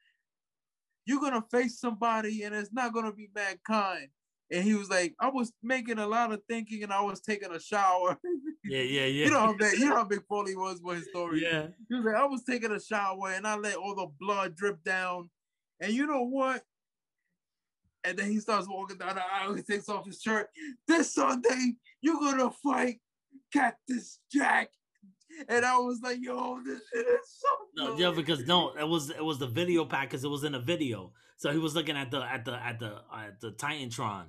you're gonna face somebody, and it's not gonna be mankind. And he was like, I was making a lot of thinking, and I was taking a shower. Yeah, yeah, yeah. you know how big, you know how big Foley was with his story. yeah. He was like, I was taking a shower and I let all the blood drip down. And you know what? And then he starts walking down the aisle. He takes off his shirt. This Sunday, you're gonna fight Cactus Jack. And I was like, yo, this shit is so No, yeah, because no, it was it was the video pack because it was in a video. So he was looking at the at the at the at the Titantron,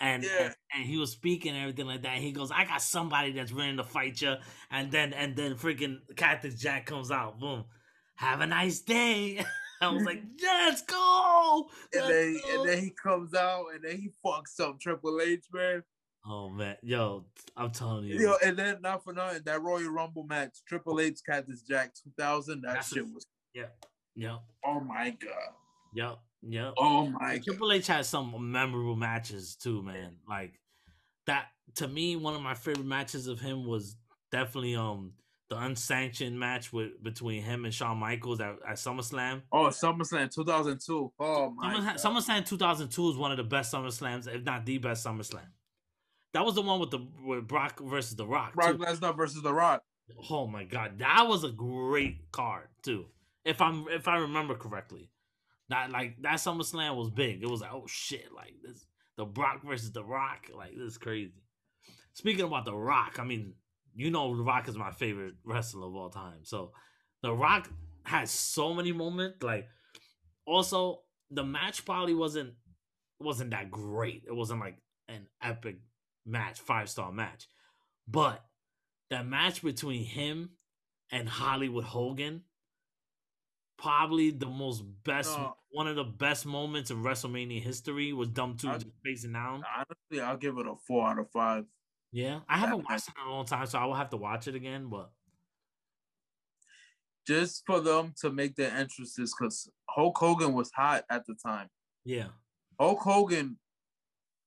and, Yeah. and and he was speaking and everything like that. And he goes, "I got somebody that's ready to fight you." And then and then freaking Cactus Jack comes out. Boom. Have a nice day. I was like, "Let's go." and Let's then go." and then he comes out and then he fucks up Triple H, man. Oh man, yo, I'm telling you, Yo, and then not for nothing, that Royal Rumble match, Triple H Cactus Jack 2000, that That's a- shit was Yeah. yep, oh my god. yep, yep. Oh my And god. Triple H had some memorable matches too, man. Like that to me, one of my favorite matches of him was definitely um the unsanctioned match with between him and Shawn Michaels at, at SummerSlam. Oh, SummerSlam 2002. Oh my. SummerSlam, God. SummerSlam 2002 is one of the best SummerSlams, if not the best SummerSlam. That was the one with the with Brock versus The Rock. Brock too. Lesnar versus The Rock. Oh my god, that was a great card too. If I'm if I remember correctly, that like that SummerSlam was big. It was like oh shit, like this the Brock versus The Rock, like this is crazy. Speaking about The Rock, I mean, you know The Rock is my favorite wrestler of all time. So The Rock has so many moments. Like also the match probably wasn't wasn't that great. It wasn't like an epic match, five star match, but that match between him and Hollywood Hogan, probably the most best, No. one of the best moments in WrestleMania history was Dumb Two facing down. Honestly, I'll give it a four out of five. Yeah, I haven't that watched it in a long time, so I will have to watch it again. But Just for them to make their entrances, because Hulk Hogan was hot at the time. yeah, Hulk Hogan,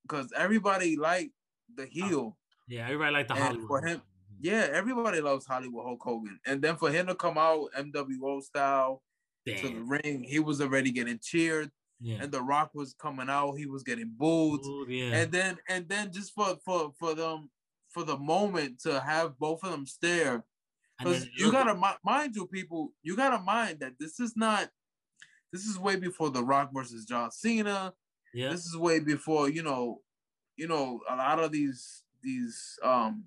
because everybody liked the heel. yeah, everybody like the And Hollywood. for him- Yeah, everybody loves Hollywood Hulk Hogan. And then for him to come out NWO style to the ring, he was already getting cheered. Yeah. And The Rock was coming out, he was getting booed. Ooh, yeah. And then and then just for for for them for the moment to have both of them stare because you gotta mi- mind you, people, you gotta mind that this is not. This is way before The Rock versus John Cena. yeah, This is way before you know, you know, a lot of these these um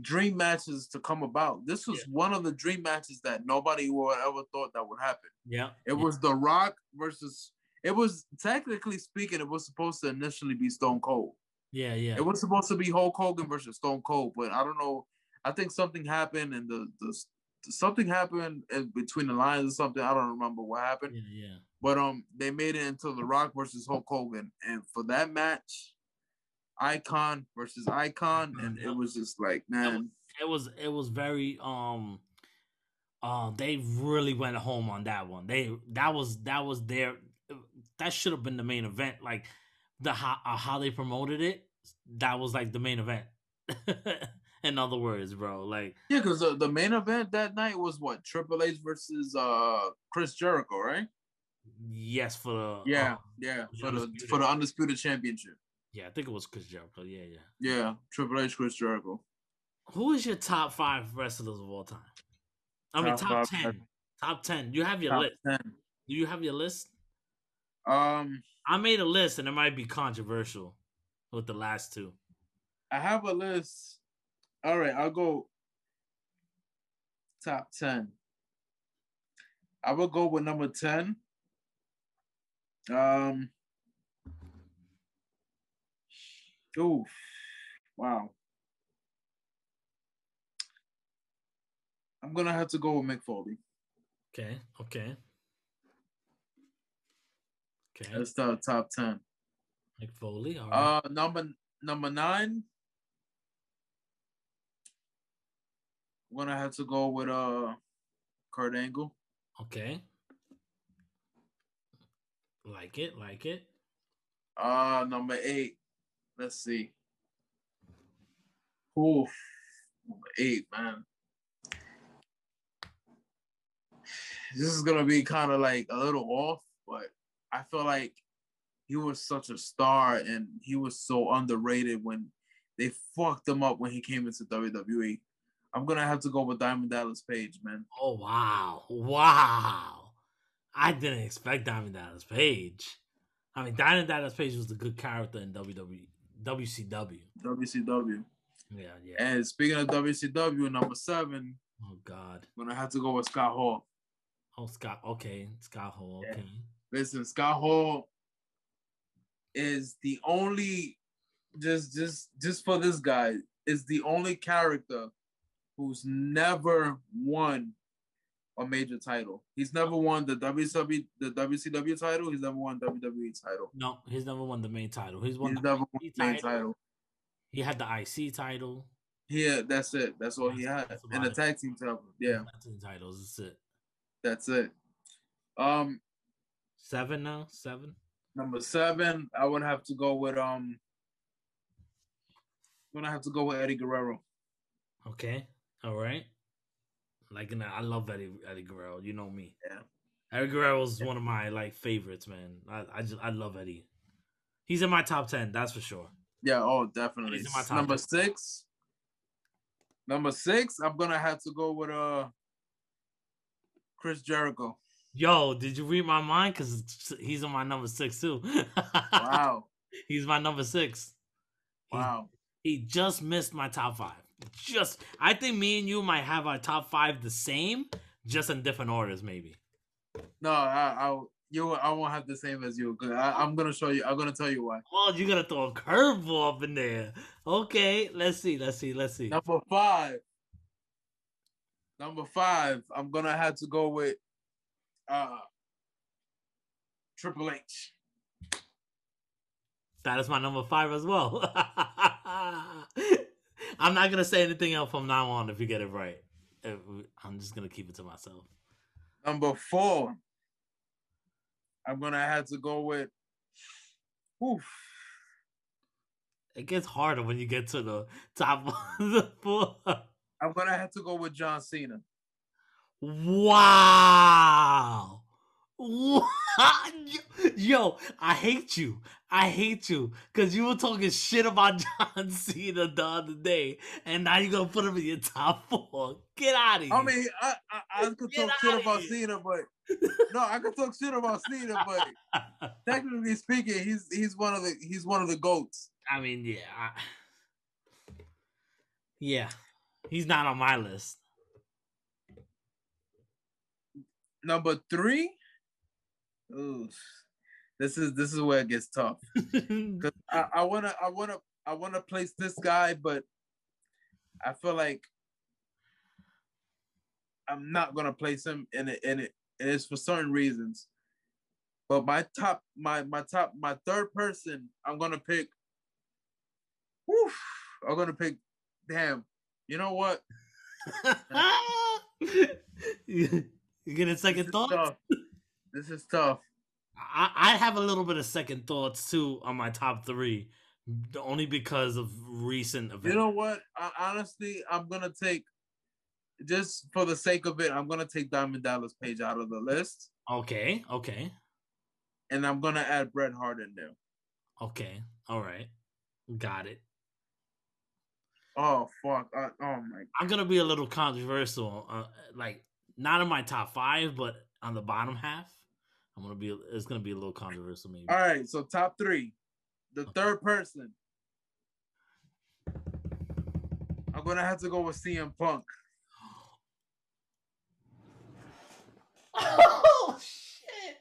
dream matches to come about. This was Yeah. one of the dream matches that nobody would ever thought that would happen. yeah, It was The Rock versus. It was technically speaking, it was supposed to initially be Stone Cold. yeah, yeah. It was supposed to be Hulk Hogan versus Stone Cold, but I don't know. I think something happened, and the the something happened in between the lines or something. I don't remember what happened, yeah, yeah. But um, they made it into The Rock versus Hulk Hogan, and for that match, Icon versus Icon, and it was just like, man, it was it was very um uh they really went home on that one. They that was that was their that should have been the main event. Like the how, uh, how they promoted it that was like the main event. In other words bro like yeah, because the, the main event that night was what? Triple H versus uh Chris Jericho, right? Yes for the Yeah, um, yeah, for the Undisputed. for the undisputed championship. yeah i think it was chris jericho yeah yeah Yeah, Triple H, Chris Jericho. who is your top five wrestlers of all time i mean Top top, five 10 top 10 you have your Top list 10. do you have your list Um, I made a list and it might be controversial with the last two. I have a list. All right, I'll go top 10. I will go with number 10. Um, ooh, wow. I'm gonna have to go with Mick Foley. Okay, okay. Okay. That's the top 10. Mick Foley. All right. Uh, number number nine. I'm gonna have to go with uh Kurt Angle. okay. Like it, like it. Uh, number eight. Let's see. Oof, number eight, man. This is gonna be kind of like a little off, but I feel like he was such a star and he was so underrated when they fucked him up when he came into WWE. I'm gonna have to go with Diamond Dallas Page, man. Oh wow. Wow. I didn't expect Diamond Dallas Page. I mean Diamond Dallas Page was a good character in WWE WCW. WCW. Yeah, yeah. And speaking of WCW, number seven, Oh god. I'm gonna have to go with Scott Hall. Oh Scott okay. Scott Hall, Yeah. okay. Listen, Scott Hall is the only just just just for this guy is the only character who's never won a major title. He's never won the WCW the WCW title. He's never won WWE title. No, he's never won the main title. He's won He's the never won IC the main title. title. He had the IC title. Yeah, that's it. That's all he had. And the tag team title. Yeah, titles. That's it. that's it. Um, Seven now. Seven. number seven, I would have to go with um. I'm gonna have to go with Eddie Guerrero. Okay. All right. Like, and I love Eddie Eddie Guerrero. You know me. Yeah. Eddie Guerrero is one of my like favorites, man. I, I just I love Eddie. He's in my top ten, that's for sure. Yeah, oh, definitely. He's in my top Number 10. six. Number six, I'm gonna have to go with uh Chris Jericho. Yo, did you read my mind? Cause he's on my number six too. Wow. he's my number six. He- wow. He just missed my top five. Just, I think me and you might have our top five the same, just in different orders, maybe. No, I, I you I won't have the same as you. I, I'm gonna show you. I'm gonna tell you why. Oh, you're gonna throw a curveball up in there. Okay, let's see, let's see, let's see. Number five. Number five, I'm gonna have to go with uh Triple H. That is my number five as well. I'm not gonna say anything else from now on if you get it right. I'm just gonna keep it to myself. Number four, I'm gonna have to go with. Oof. It gets harder when you get to the top of the four. I'm gonna have to go with John Cena. Wow. What? Yo, I hate you. I hate you because you were talking shit about John Cena the other day, and now you're gonna put him in your top four. Get out of here. I mean, I I, I could Get talk shit about here. Cena, but no, I could talk shit about Cena, but technically speaking, he's he's one of the he's one of the goats. I mean, yeah, I, yeah, he's not on my list. Number three, ooh, this is this is where it gets tough. Cause I, I wanna I wanna I wanna place this guy, but I feel like I'm not gonna place him in it in it and it's for certain reasons. But my top my my top my third person I'm gonna pick whew, I'm gonna pick damn. You know what? you get a second thought? This is tough. I, I have a little bit of second thoughts too on my top three, only because of recent events. You know what? I, honestly, I'm gonna take just for the sake of it. I'm gonna take Diamond Dallas Page out of the list, okay, okay, and I'm gonna add Bret Hart in there. okay, all right, got it. Oh fuck! I, oh my! I'm gonna be a little controversial, uh, like not in my top five, but on the bottom half. I'm gonna be. It's gonna be a little controversial, maybe. All right, so top three. The third person, I'm gonna have to go with CM Punk. Oh shit!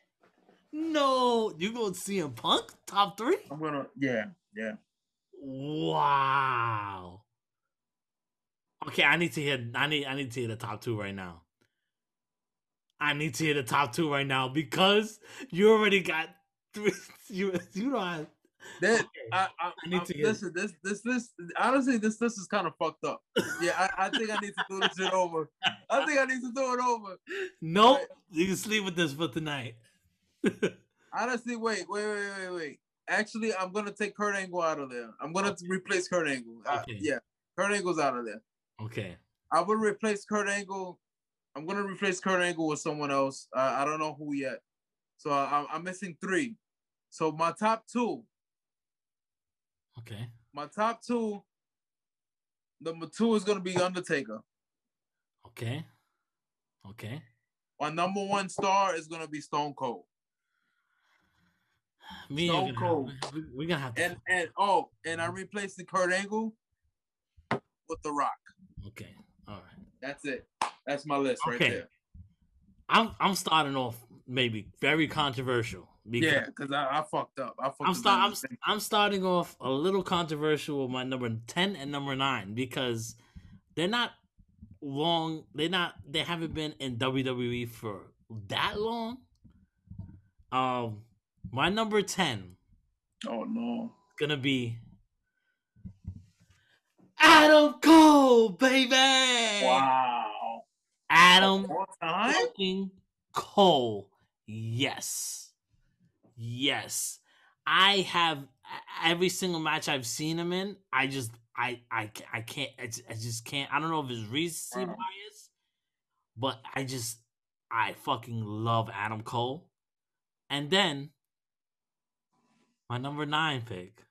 No, you go with CM Punk top three? I'm gonna, yeah, yeah. Wow. Okay, I need to hear. I need. I need to hear the top two right now. I need to hear the top two right now because you already got three. You you don't have. This, Okay. I, I, I need I- to hear- listen. This, this, this. Honestly, this, this is kind of fucked up. Yeah, I, I think I need to do this shit over. I think I need to do it over. Nope. You can sleep with this for tonight. Honestly, wait, wait, wait, wait, wait. Actually, I'm gonna take Kurt Angle out of there. I'm gonna replace Kurt Angle. Uh, Okay. yeah, Kurt Angle's out of there. okay. I would replace Kurt Angle. I'm gonna replace Kurt Angle with someone else. Uh, I don't know who yet. So I, I'm- missing three. So my top two, Okay. my top two. Number two is gonna be Undertaker. Okay. Okay. My number one star is gonna be Stone Cold. Me Stone Cold. have, we, we're gonna have to. And and oh, and I'm the Kurt Angle with The Rock. okay. All right. That's it. That's my list right Okay. there. I'm I'm starting off maybe very controversial because Yeah, because I, I fucked up. I fucked I'm up start I'm, I'm starting off a little controversial with my number 10 and number 9 because they're not long they're not they haven't been in WWE for that long. Um my number 10 Oh no. to be Adam Cole, baby. Wow. Adam fucking Cole. Yes. Yes. I have every single match I've seen him in, I just I I I can't I ju- I just can't. I don't know if it's recency Wow. bias, but I just I fucking love Adam Cole. And then my number nine pick.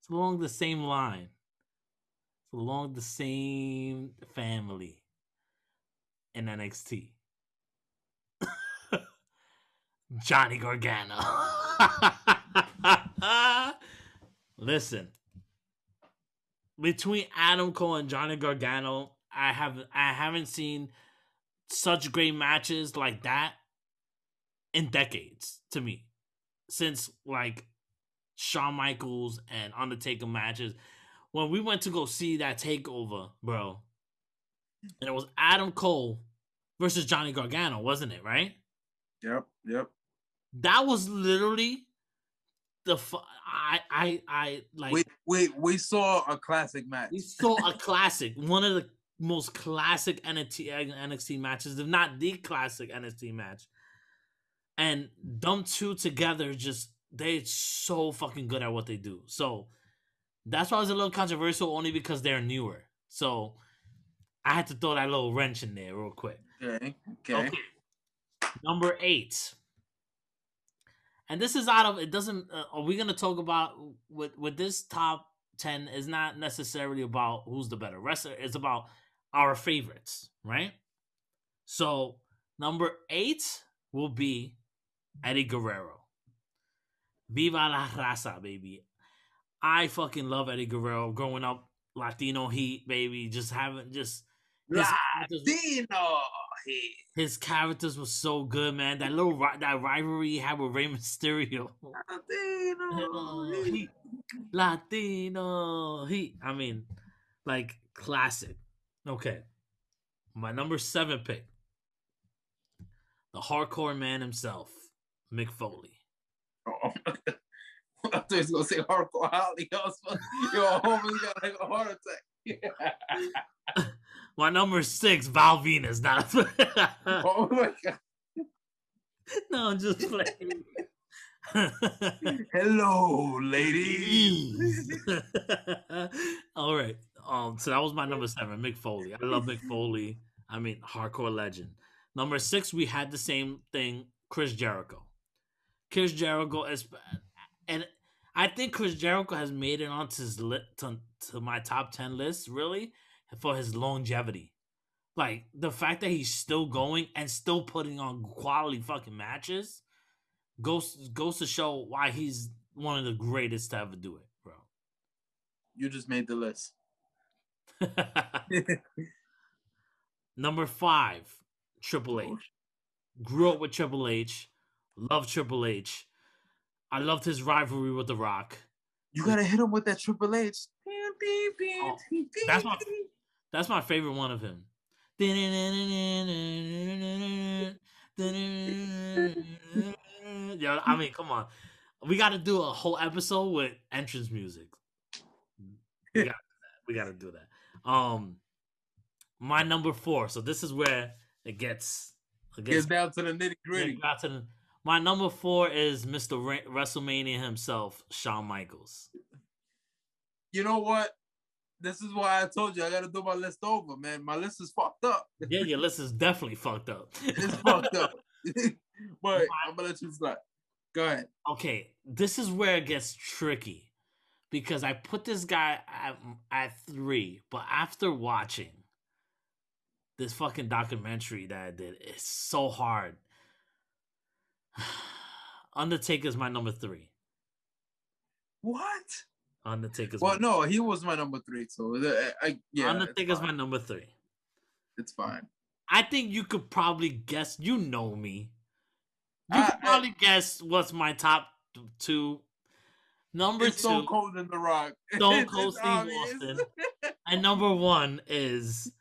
It's along the same line. Along the same family in NXT. Johnny Gargano. Listen, between Adam Cole and Johnny Gargano, I have I haven't seen such great matches like that in decades to me. Since like Shawn Michaels and Undertaker matches. When we went to go see that takeover, bro, mm. and it was Adam Cole versus Johnny Gargano, wasn't it, right? Yep, yep. That was literally the fu- I I I like we we we saw a classic match. we saw a classic, one of the most classic NXT NXT matches, if not the classic NXT match. And them two together, just they're so fucking good at what they do. So that's why it was a little controversial, only because they're newer. So I had to throw that little wrench in there real quick. Okay, okay. Okay. Number eight. And this is out of it doesn't uh, are we going to talk about with with this top 10 is not necessarily about who's the better wrestler, it's about our favorites, right? So, number 8 will be Eddie Guerrero. Viva la raza, baby. I fucking love Eddie Guerrero growing up Latino heat, baby, just having just his Latino. He- his characters were so good, man. That little ri- that rivalry he had with Rey Mysterio. Latino. he- Heat. Latino Heat. I mean, like classic. Okay. My number seven pick. The hardcore man himself, Mick Foley. Oh, I thought he was gonna say hardcore Holly. I was like, Yo, homie got like a heart attack. My number six, Val Venis. Not oh my god. no, I'm just playing. Hello, ladies. All right. Um, so that was my number seven, Mick Foley. I love Mick Foley. I mean, hardcore legend. Number six, we had the same thing, Chris Jericho. Chris Jericho is, and I think Chris Jericho has made it onto his li- to, to my top ten list really for his longevity. Like the fact that he's still going and still putting on quality fucking matches goes goes to show why he's one of the greatest to ever do it, bro. You just made the list. Number five, Triple H. Oh, Grew up with Triple H. Loved Triple H. I loved his rivalry with The Rock. You gotta hit him with that Triple H. Oh, that's my- That's my favorite one of him. Yeah, I mean, come on. We got to do a whole episode with entrance music. We got we got to do that. Um, my number four. So this is where it gets it Gets gets down to the nitty gritty. Got to the- my number four is Mr. Ra- WrestleMania himself, Shawn Michaels. You know what? This is why I told you I gotta do my list over, man. My list is fucked up. Yeah, your list is definitely fucked up. It's fucked up. but I'm gonna let you slide. Go ahead. okay, this is where it gets tricky because I put this guy at, at three, but after watching this fucking documentary that I did, it's so hard. Undertaker's my number three. What? Undertaker's Well, no, he was my number three. So uh, I, yeah, Undertaker's my number three. It's fine. I think you could probably guess. You know me. You I- could I- probably guess what's my top two. Number It's two, Stone Cold in the Rock. Stone Cold Steve obvious. Austin. and number one is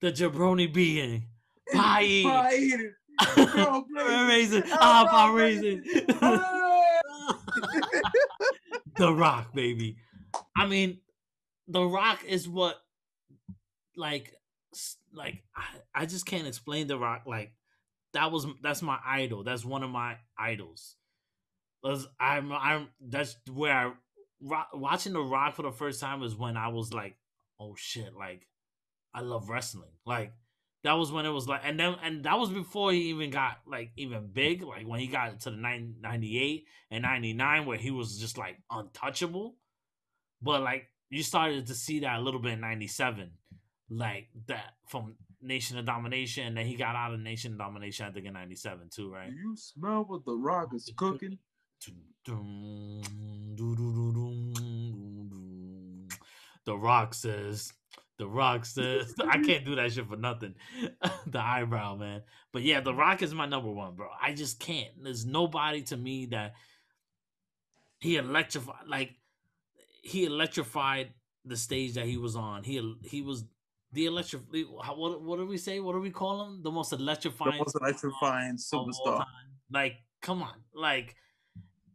the jabroni being pie. Girl, ah, power raisin. Ah. the Rock, baby. I mean, The Rock is what, like, like I, I just can't explain The Rock. Like, that was that's my idol. That's one of my idols. Was I'm I'm that's where I Rock, watching The Rock for the first time was when I was like, oh shit, like I love wrestling. Like that was when it was like, and then and that was before he even got like even big. Like when he got to the 98 and 99, where he was just like untouchable. But like you started to see that a little bit in 97, like that from Nation of Domination, and then he got out of Nation of Domination, I think in 97 too, right? Do you smell what the rock is cooking? The Rock says, The Rock says, I can't do that shit for nothing. the eyebrow, man. But yeah, The Rock is my number one, bro. I just can't. There's nobody to me that he electrified, like, he electrified the stage that he was on. He he was the electric. What what do we say? What do we call him? The most electrifying. The most electrifying superstar. Like, come on, like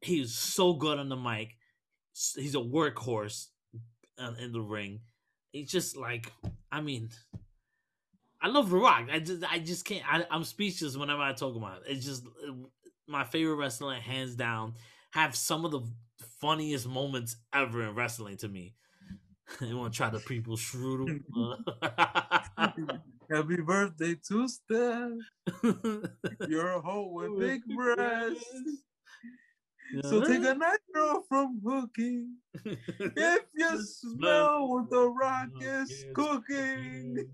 he's so good on the mic. He's a workhorse uh, in the ring. He's just like, I mean, I love The Rock. I just, I just can't. I, am speechless whenever I talk about it. It's just uh, my favorite wrestler, hands down. Have some of the funniest moments ever in wrestling to me. you want to try the people Strudel? Happy birthday to Steph. You're a hoe with big breasts. So take a nitro from hooking. if you smell what the rock is cooking.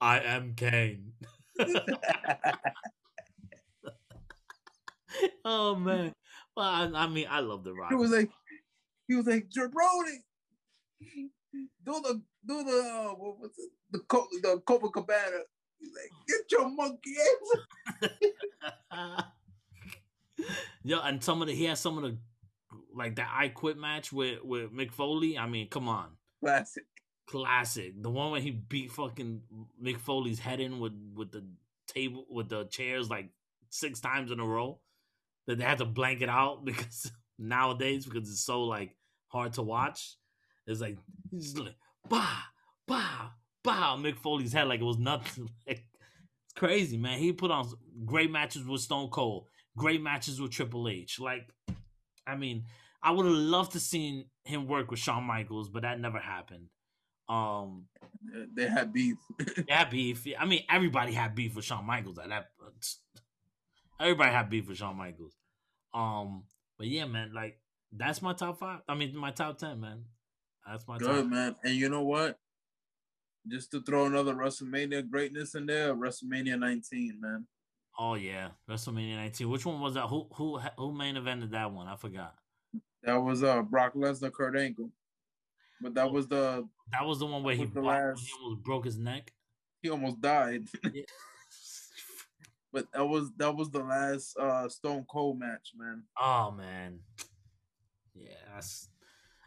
I am Kane. oh man. Well, I, I, mean, I love the rock. He was like, he was like, Jabroni, do the do the uh, what was it? The the Copacabana. He's like, get your monkey ass. Yo, and some of the he has some of the like that I quit match with with Mick Foley. I mean, come on, classic, classic. The one where he beat fucking Mick Foley's head in with with the table with the chairs like six times in a row. That they had to blank it out because nowadays because it's so like hard to watch. It's like he's like bah bah bah Mick Foley's head like it was nothing. Like, it's crazy, man. He put on great matches with Stone Cold great matches with Triple H. Like, I mean, I would have loved to seen him work with Shawn Michaels, but that never happened. Um, they had beef. they had beef. I mean, everybody had beef with Shawn Michaels. At that, everybody had beef with Shawn Michaels. Um, but yeah, man, like that's my top five. I mean, my top ten, man. That's my good, top. man. And you know what? Just to throw another WrestleMania greatness in there, WrestleMania 19, man. Oh yeah, WrestleMania 19. Which one was that? Who who who main evented that one? I forgot. That was uh Brock Lesnar, Kurt Angle. But that was the that was the one where he, the last, he almost broke his neck. He almost died. Yeah. but that was that was the last uh Stone Cold match, man. Oh man, yeah, that's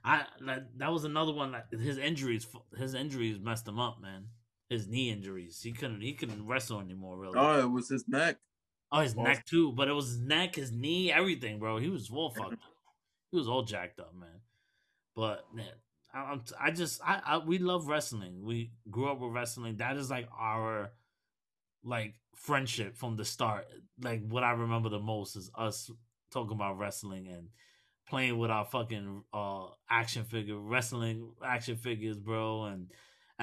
I that, that was another one. Like his injuries, his injuries messed him up, man his knee injuries. He couldn't he couldn't wrestle anymore. Really. Oh, it was his neck. Oh, his oh. neck too. But it was his neck, his knee, everything, bro. He was all fucked up. He was all jacked up, man. But man, I, I just I, I we love wrestling. We grew up with wrestling. That is like our like friendship from the start. Like what I remember the most is us talking about wrestling and playing with our fucking uh action figure wrestling action figures, bro, and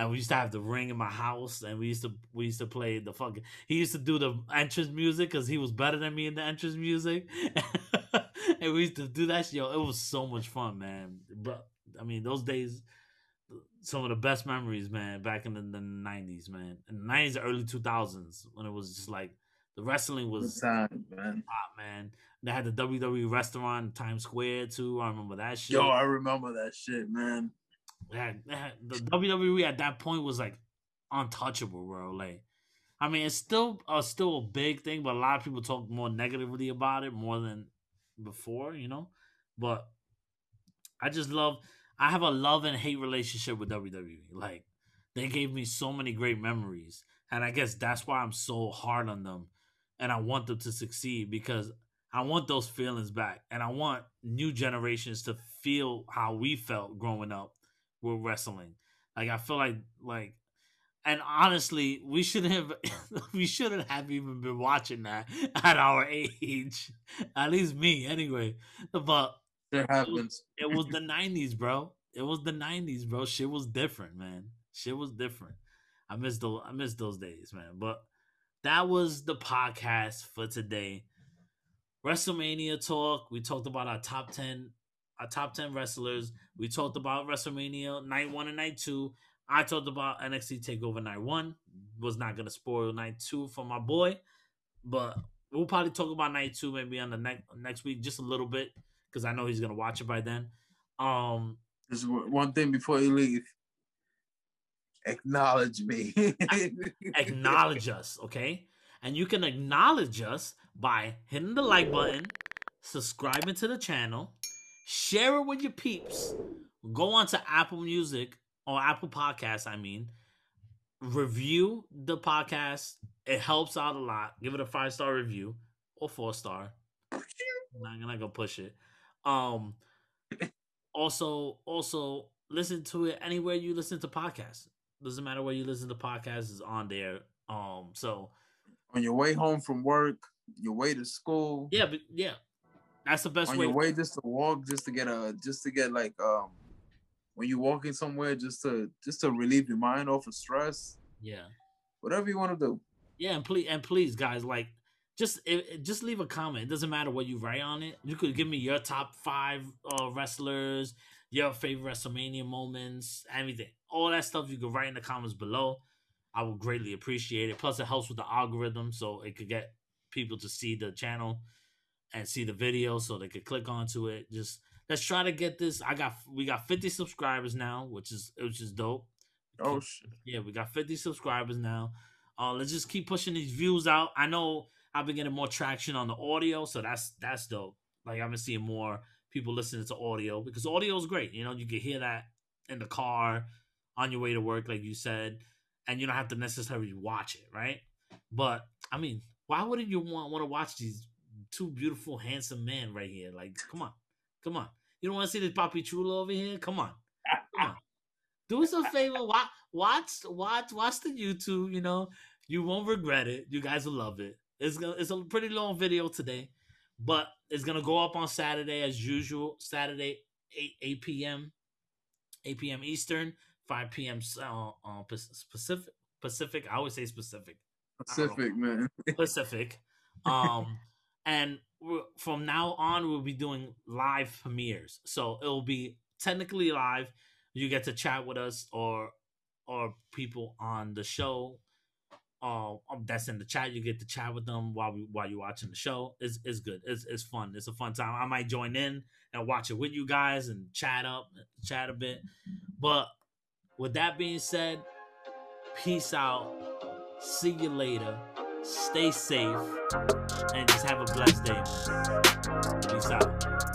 and we used to have the ring in my house, and we used to we used to play the fucking. He used to do the entrance music because he was better than me in the entrance music, and we used to do that. Shit. yo, it was so much fun, man. But I mean, those days, some of the best memories, man. Back in the nineties, man, in the nineties, early two thousands, when it was just like the wrestling was time, man. Hot, man. They had the WWE restaurant Times Square too. I remember that shit. Yo, I remember that shit, man had, the WWE at that point was like untouchable, bro. Like, I mean, it's still uh, still a big thing, but a lot of people talk more negatively about it more than before, you know. But I just love. I have a love and hate relationship with WWE. Like, they gave me so many great memories, and I guess that's why I'm so hard on them, and I want them to succeed because I want those feelings back, and I want new generations to feel how we felt growing up with wrestling. Like I feel like like and honestly, we shouldn't have we shouldn't have even been watching that at our age. At least me, anyway. But It happens. It was the '90s, bro. It was the '90s, bro. Shit was different, man. Shit was different. I miss those. I miss those days, man. But that was the podcast for today. WrestleMania talk. We talked about our top ten, our top ten wrestlers. We talked about WrestleMania night one and night two. I talked about NXT Takeover night one. Was not gonna spoil night two for my boy, but we'll probably talk about night two maybe on the next next week, just a little bit because I know he's gonna watch it by then. Um, Just one thing before you leave. Acknowledge me. acknowledge us, okay? And you can acknowledge us by hitting the like button, subscribing to the channel, share it with your peeps. Go on to Apple Music or Apple Podcasts, I mean. Review the podcast. It helps out a lot. Give it a five star review or four star. I'm not, gonna go push it. Um also also listen to it anywhere you listen to podcasts. Doesn't matter where you listen to podcasts is on there. Um so on your way home from work, your way to school, yeah, but yeah. That's the best on way. your way just to walk, just to get a, just to get like, um, when you're walking somewhere, just to, just to relieve your mind off of stress, Yeah. whatever you want to do. Yeah, and please and please guys, like just it, it- just leave a comment. It doesn't matter what you write on it. You could give me your top five uh, wrestlers, your favorite WrestleMania moments, anything. All that stuff you could write in the comments below. I would greatly appreciate it. Plus, it helps with the algorithm, so it could get people to see the channel and see the video, so they could click onto it. Just let's try to get this. I got we got fifty subscribers now, which is which is dope. Oh shit. Yeah, we got 50 subscribers now. Uh, let's just keep pushing these views out. I know I've been getting more traction on the audio, so that's that's dope. Like I've been seeing more people listening to audio because audio is great. You know, you can hear that in the car on your way to work, like you said, and you don't have to necessarily watch it, right? But I mean, why wouldn't you want want to watch these two beautiful, handsome men right here? Like, come on, come on. You don't want to see this Papi Chulo over here? Come on, come on. Do us a favor. Watch, watch, watch, watch the YouTube. You know, you won't regret it. You guys will love it. It's gonna, it's a pretty long video today, but it's gonna go up on Saturday as usual. Saturday, eight eight p.m. eight p.m. Eastern, five p.m. Uh, uh, Pacific. Pacific. I always say Pacific. Pacific, man. Pacific. Um, and from now on, we'll be doing live premieres. So it'll be technically live. You get to chat with us or or people on the show. Uh, um, that's in the chat. You get to chat with them while we while you're watching the show. It's it's good. It's it's fun. It's a fun time. I might join in and watch it with you guys and chat up, chat a bit. But with that being said, peace out. See you later. Stay safe and just have a blessed day. Peace out.